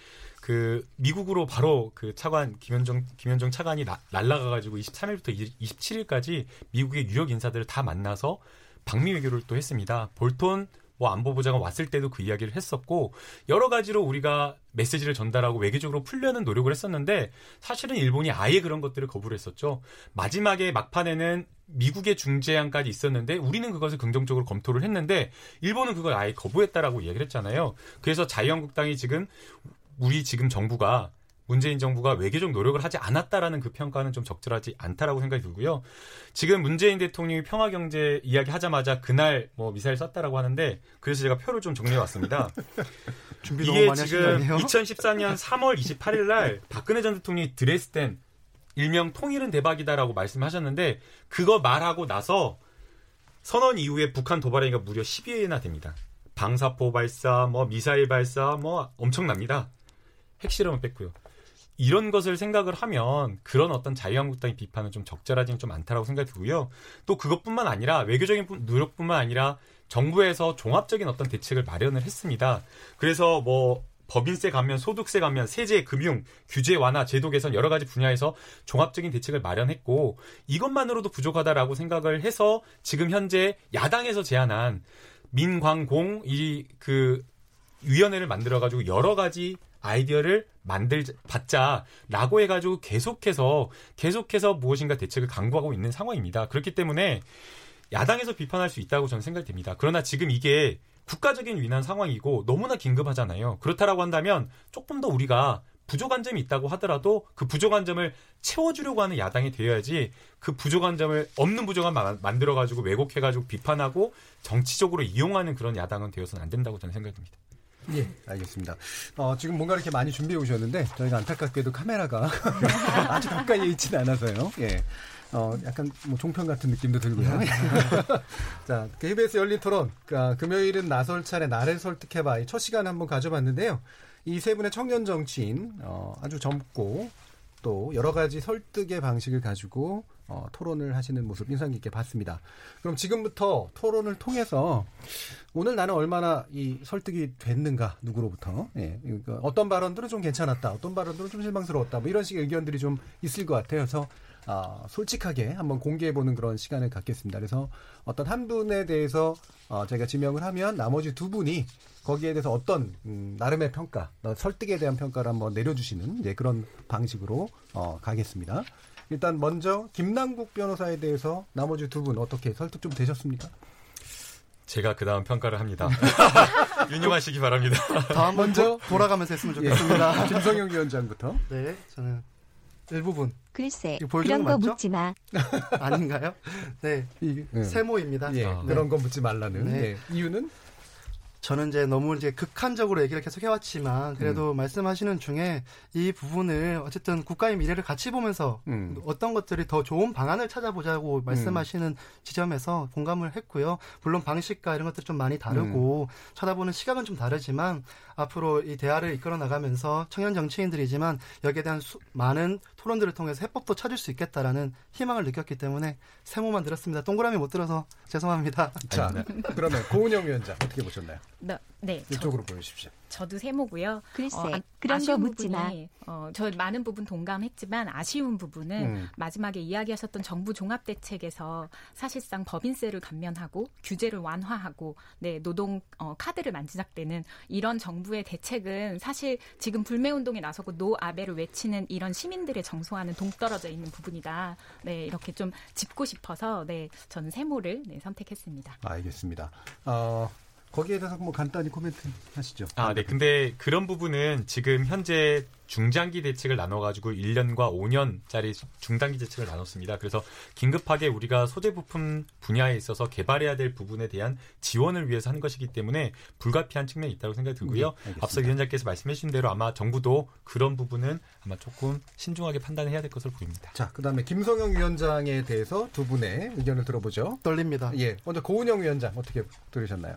그 미국으로 바로 그 차관 김현정 김현정 차관이 나, 날라가가지고 23일부터 27일까지 미국의 유력 인사들을 다 만나서 방미 외교를 또 했습니다. 볼톤 뭐 안보부장은 왔을 때도 그 이야기를 했었고 여러 가지로 우리가 메시지를 전달하고 외교적으로 풀려는 노력을 했었는데 사실은 일본이 아예 그런 것들을 거부를 했었죠. 마지막에 막판에는 미국의 중재안까지 있었는데 우리는 그것을 긍정적으로 검토를 했는데 일본은 그걸 아예 거부했다라고 얘기를 했잖아요. 그래서 자유한국당이 지금 우리 지금 정부가 문재인 정부가 외교적 노력을 하지 않았다라는 그 평가는 좀 적절하지 않다라고 생각이 들고요. 지금 문재인 대통령이 평화 경제 이야기 하자마자 그날 뭐 미사일 쐈다라고 하는데 그래서 제가 표를 좀 정리해 왔습니다. 이게 지금 2014년 3월 28일 날 박근혜 전 대통령이 드레스덴 일명 통일은 대박이다라고 말씀하셨는데 그거 말하고 나서 선언 이후에 북한 도발 행위가 무려 12회나 됩니다. 방사포 발사, 뭐 미사일 발사, 뭐 엄청납니다. 핵실험은 뺐고요. 이런 것을 생각을 하면 그런 어떤 자유한국당의 비판은 좀 적절하지는 좀 않다라고 생각이 들고요. 또 그것뿐만 아니라 외교적인 노력뿐만 아니라 정부에서 종합적인 어떤 대책을 마련을 했습니다. 그래서 뭐 법인세 감면, 소득세 감면, 세제, 금융, 규제 완화, 제도 개선 여러 가지 분야에서 종합적인 대책을 마련했고 이것만으로도 부족하다라고 생각을 해서 지금 현재 야당에서 제안한 민광공 이 그 위원회를 만들어 가지고 여러 가지 아이디어를 만들 받자라고 해가지고 계속해서 계속해서 무엇인가 대책을 강구하고 있는 상황입니다. 그렇기 때문에 야당에서 비판할 수 있다고 저는 생각이 듭니다. 그러나 지금 이게 국가적인 위난 상황이고 너무나 긴급하잖아요. 그렇다라고 한다면 조금 더 우리가 부족한 점이 있다고 하더라도 그 부족한 점을 채워주려고 하는 야당이 되어야지 그 부족한 점을 없는 부족한 만들어가지고 왜곡해가지고 비판하고 정치적으로 이용하는 그런 야당은 되어서는 안 된다고 저는 생각됩니다. 예, 알겠습니다. 어, 지금 뭔가 이렇게 많이 준비해 오셨는데 저희가 안타깝게도 카메라가 아주 가까이에 있지는 않아서요. 예. 어, 약간 뭐 종편 같은 느낌도 들고요. 자, KBS 열린 토론. 그, 금요일은 나설 차례 나를 설득해봐. 첫 시간 한번 가져봤는데요. 이 세 분의 청년 정치인, 어, 아주 젊고 또 여러 가지 설득의 방식을 가지고 어, 토론을 하시는 모습 인상 깊게 봤습니다. 그럼 지금부터 토론을 통해서 오늘 나는 얼마나 이 설득이 됐는가 누구로부터 예, 그러니까 어떤 발언들은 좀 괜찮았다, 어떤 발언들은 좀 실망스러웠다, 뭐 이런 식의 의견들이 좀 있을 것 같아요. 그래서 어, 솔직하게 한번 공개해 보는 그런 시간을 갖겠습니다. 그래서 어떤 한 분에 대해서 어, 저희가 지명을 하면 나머지 두 분이 거기에 대해서 어떤 음, 나름의 평가, 설득에 대한 평가를 한번 내려주시는 이제 그런 방식으로 어, 가겠습니다. 일단 먼저 김남국 변호사에 대해서 나머지 두 분 어떻게 설득 좀 되셨습니까? 제가 그 다음 평가를 합니다. 유념하시기 바랍니다. 다음 먼저 돌아가면서 했으면 좋겠습니다. 예. 김성영 위원장부터. 네, 저는 일부분. 글쎄, 그런 거 맞죠? 묻지 마. 아닌가요? 네, 이, 네. 세모입니다. 예, 아, 그런 거 묻지 말라는. 네. 예. 이유는? 저는 이제 너무 이제 극한적으로 얘기를 계속 해왔지만 그래도 음. 말씀하시는 중에 이 부분을 어쨌든 국가의 미래를 같이 보면서 음. 어떤 것들이 더 좋은 방안을 찾아보자고 말씀하시는 음. 지점에서 공감을 했고요. 물론 방식과 이런 것들 좀 많이 다르고 음. 쳐다보는 시각은 좀 다르지만 앞으로 이 대화를 이끌어 나가면서 청년 정치인들이지만 여기에 대한 수, 많은 토론들을 통해서 해법도 찾을 수 있겠다라는 희망을 느꼈기 때문에 세모만 들었습니다. 동그라미 못 들어서 죄송합니다. 자, 그러면 고은영 위원장 어떻게 보셨나요? 네, 네 이쪽으로 저... 보여주십시오. 저도 세모고요. 글쎄 어, 그런 거 묻지 마. 어, 저 많은 부분 동감했지만 아쉬운 부분은 음. 마지막에 이야기하셨던 정부 종합 대책에서 사실상 법인세를 감면하고 규제를 완화하고 네 노동 어, 카드를 만지작되는 이런 정부의 대책은 사실 지금 불매 운동에 나서고 노 아베를 외치는 이런 시민들의 정서와는 동떨어져 있는 부분이다. 네 이렇게 좀 짚고 싶어서 네 저는 세모를 네, 선택했습니다. 알겠습니다. 어... 거기에 대해서 뭐 간단히 코멘트 하시죠. 아, 네. 근데 그런 부분은 지금 현재 중장기 대책을 나눠가지고 1년과 5년짜리 중단기 대책을 나눴습니다. 그래서 긴급하게 우리가 소재 부품 분야에 있어서 개발해야 될 부분에 대한 지원을 위해서 한 것이기 때문에 불가피한 측면이 있다고 생각이 들고요. 네, 앞서 위원장께서 말씀해 주신 대로 아마 정부도 그런 부분은 아마 조금 신중하게 판단해야 될 것으로 보입니다. 자, 그 다음에 김성영 위원장에 대해서 두 분의 의견을 들어보죠. 떨립니다. 예. 먼저 고은영 위원장 어떻게 들으셨나요?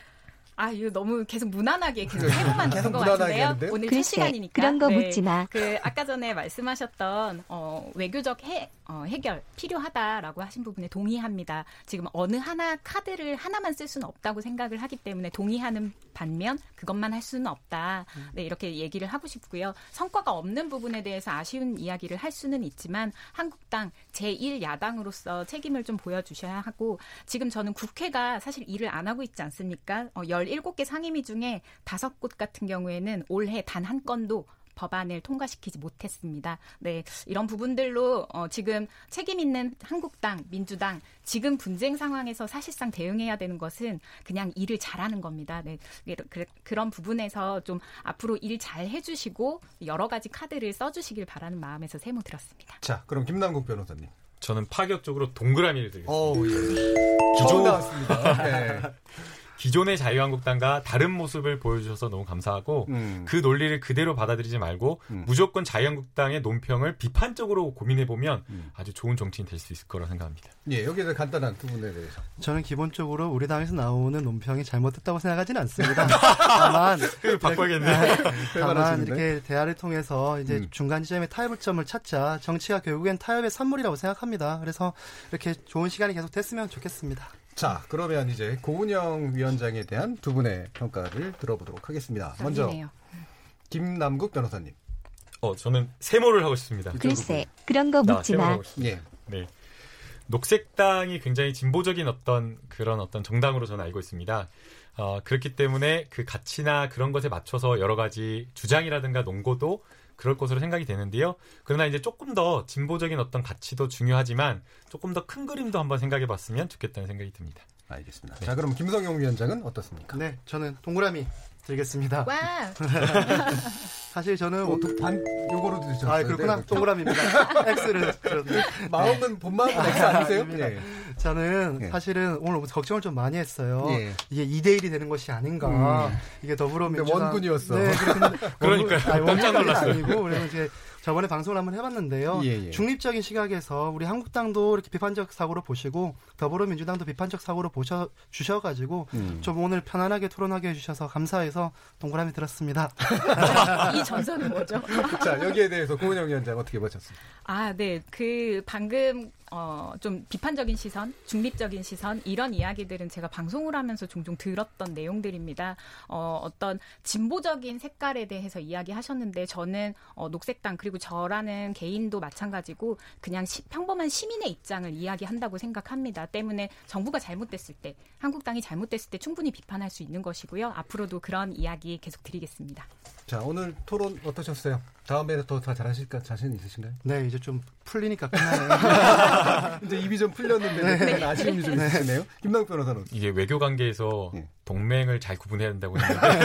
아, 이거 너무 계속 무난하게 계속 해고만 되는 것 같은데요. 하는데요? 오늘 첫 시간이니까. 그런 거 네. 묻지 마. 그 아까 전에 말씀하셨던 어, 외교적 해, 어, 해결 필요하다라고 하신 부분에 동의합니다. 지금 어느 하나 카드를 하나만 쓸 수는 없다고 생각을 하기 때문에 동의하는 반면 그것만 할 수는 없다. 음. 네, 이렇게 얘기를 하고 싶고요. 성과가 없는 부분에 대해서 아쉬운 이야기를 할 수는 있지만 한국당 제1 야당으로서 책임을 좀 보여주셔야 하고 지금 저는 국회가 사실 일을 안 하고 있지 않습니까? 어, 17개 상임위 중에 5곳 같은 경우에는 올해 단 한 건도 법안을 통과시키지 못했습니다. 네, 이런 부분들로 어, 지금 책임 있는 한국당, 민주당 지금 분쟁 상황에서 사실상 대응해야 되는 것은 그냥 일을 잘하는 겁니다. 네, 그, 런 부분에서 좀 앞으로 일 잘 해주시고 여러 가지 카드를 써주시길 바라는 마음에서 세모 들었습니다. 자, 그럼 김남국 변호사님. 저는 파격적으로 동그라미를 드리겠습니다. 오, 예. 기존 나왔습니다. 네. 기존의 자유한국당과 다른 모습을 보여주셔서 너무 감사하고 음. 그 논리를 그대로 받아들이지 말고 음. 무조건 자유한국당의 논평을 비판적으로 고민해 보면 음. 아주 좋은 정치인 될 수 있을 거라 생각합니다. 예, 여기서 간단한 두 분에 대해서. 저는 기본적으로 우리 당에서 나오는 논평이 잘못됐다고 생각하지는 않습니다. 다만 바꿔야겠네. 다만 이렇게 대화를 통해서 이제 음. 중간 지점의 타협점을 찾자. 정치가 결국엔 타협의 산물이라고 생각합니다. 그래서 이렇게 좋은 시간이 계속 됐으면 좋겠습니다. 자, 그러면 이제 고은영 위원장에 대한 두 분의 평가를 들어보도록 하겠습니다. 먼저 김남국 변호사님. 어, 저는 세모를 하고 싶습니다. 글쎄, 그런 거 묻지 마. 예. 네. 녹색당이 굉장히 진보적인 어떤 그런 어떤 정당으로 저는 알고 있습니다. 어, 그렇기 때문에 그 가치나 그런 것에 맞춰서 여러 가지 주장이라든가 논고도 그럴 것으로 생각이 되는데요. 그러나 이제 조금 더 진보적인 어떤 가치도 중요하지만 조금 더 큰 그림도 한번 생각해 봤으면 좋겠다는 생각이 듭니다. 알겠습니다. 네. 자, 그럼 김성용 위원장은 어떻습니까? 네, 저는 동그라미 드리겠습니다. 와. 사실 저는 어, 반 요거로 드셨어요. 아 그렇구나 네, 동그라미입니다. X를 마음은 본마음 X 아니세요? 네. 저는 네. 사실은 오늘 걱정을 좀 많이 했어요. 네. 이게 2대 1이 되는 것이 아닌가. 음. 이게 더불어민주당 원군이었어. 네, 그러니까 깜짝 놀랐어요. 아니고 그래서 이제 저번에 방송을 한번 해봤는데요. 예, 예. 중립적인 시각에서 우리 한국당도 이렇게 비판적 사고로 보시고 더불어민주당도 비판적 사고로 보셔 주셔가지고 음. 좀 오늘 편안하게 토론하게 해주셔서 감사해서 동그라미 들었습니다. 이 전선은 뭐죠? 자 여기에 대해서 고은영 위원장 어떻게 보셨습니까? 아, 네. 그 방금 어, 좀 비판적인 시선, 중립적인 시선 이런 이야기들은 제가 방송을 하면서 종종 들었던 내용들입니다. 어, 어떤 진보적인 색깔에 대해서 이야기하셨는데 저는 어, 녹색당 그리고 저라는 개인도 마찬가지고 그냥 시, 평범한 시민의 입장을 이야기한다고 생각합니다. 때문에 정부가 잘못됐을 때, 한국당이 잘못됐을 때 충분히 비판할 수 있는 것이고요. 앞으로도 그런 이야기 계속 드리겠습니다. 자, 오늘 토론 어떠셨어요? 다음에 더다 잘하실까 자신 있으신가요? 네, 이제 좀 풀리니까 끝나네요. 이제 입이 좀 풀렸는데 네. 아쉬움이 좀 있으시네요. 김남국 변호사는 이게 외교 관계에서 네. 동맹을 잘 구분해야 된다고 했는데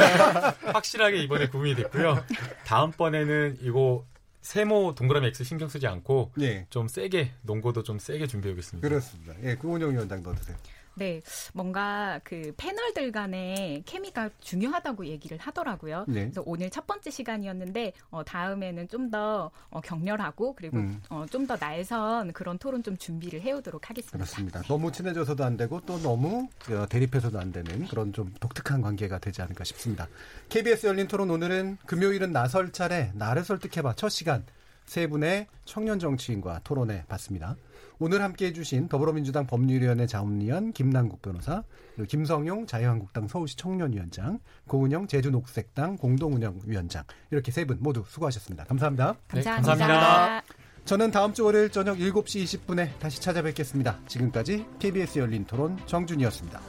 확실하게 이번에 구분이 됐고요. 다음번에는 이거 세모 동그라미 X 신경 쓰지 않고 네. 좀 세게 농구도 좀 세게 준비해 오겠습니다. 그렇습니다. 예, 그운영 위원장도 어떠세요? 네, 뭔가 그 패널들 간의 케미가 중요하다고 얘기를 하더라고요. 네. 그래서 오늘 첫 번째 시간이었는데 어, 다음에는 좀더 어, 격렬하고 그리고 음. 어, 좀 더 날선 그런 토론 좀 준비를 해오도록 하겠습니다. 그렇습니다. 너무 친해져서도 안 되고 또 너무 어, 대립해서도 안 되는 그런 좀 독특한 관계가 되지 않을까 싶습니다. KBS 열린 토론 오늘은 금요일은 나설 차례 나를 설득해봐 첫 시간 세 분의 청년 정치인과 토론해 봤습니다. 오늘 함께 해주신 더불어민주당 법률위원회 자문위원 김남국 변호사, 그리고 김성용 자유한국당 서울시 청년위원장, 고은영 제주녹색당 공동운영위원장 이렇게 세 분 모두 수고하셨습니다. 감사합니다. 네, 감사합니다. 감사합니다. 저는 다음 주 월요일 저녁 7시 20분에 다시 찾아뵙겠습니다. 지금까지 KBS 열린 토론 정준이었습니다.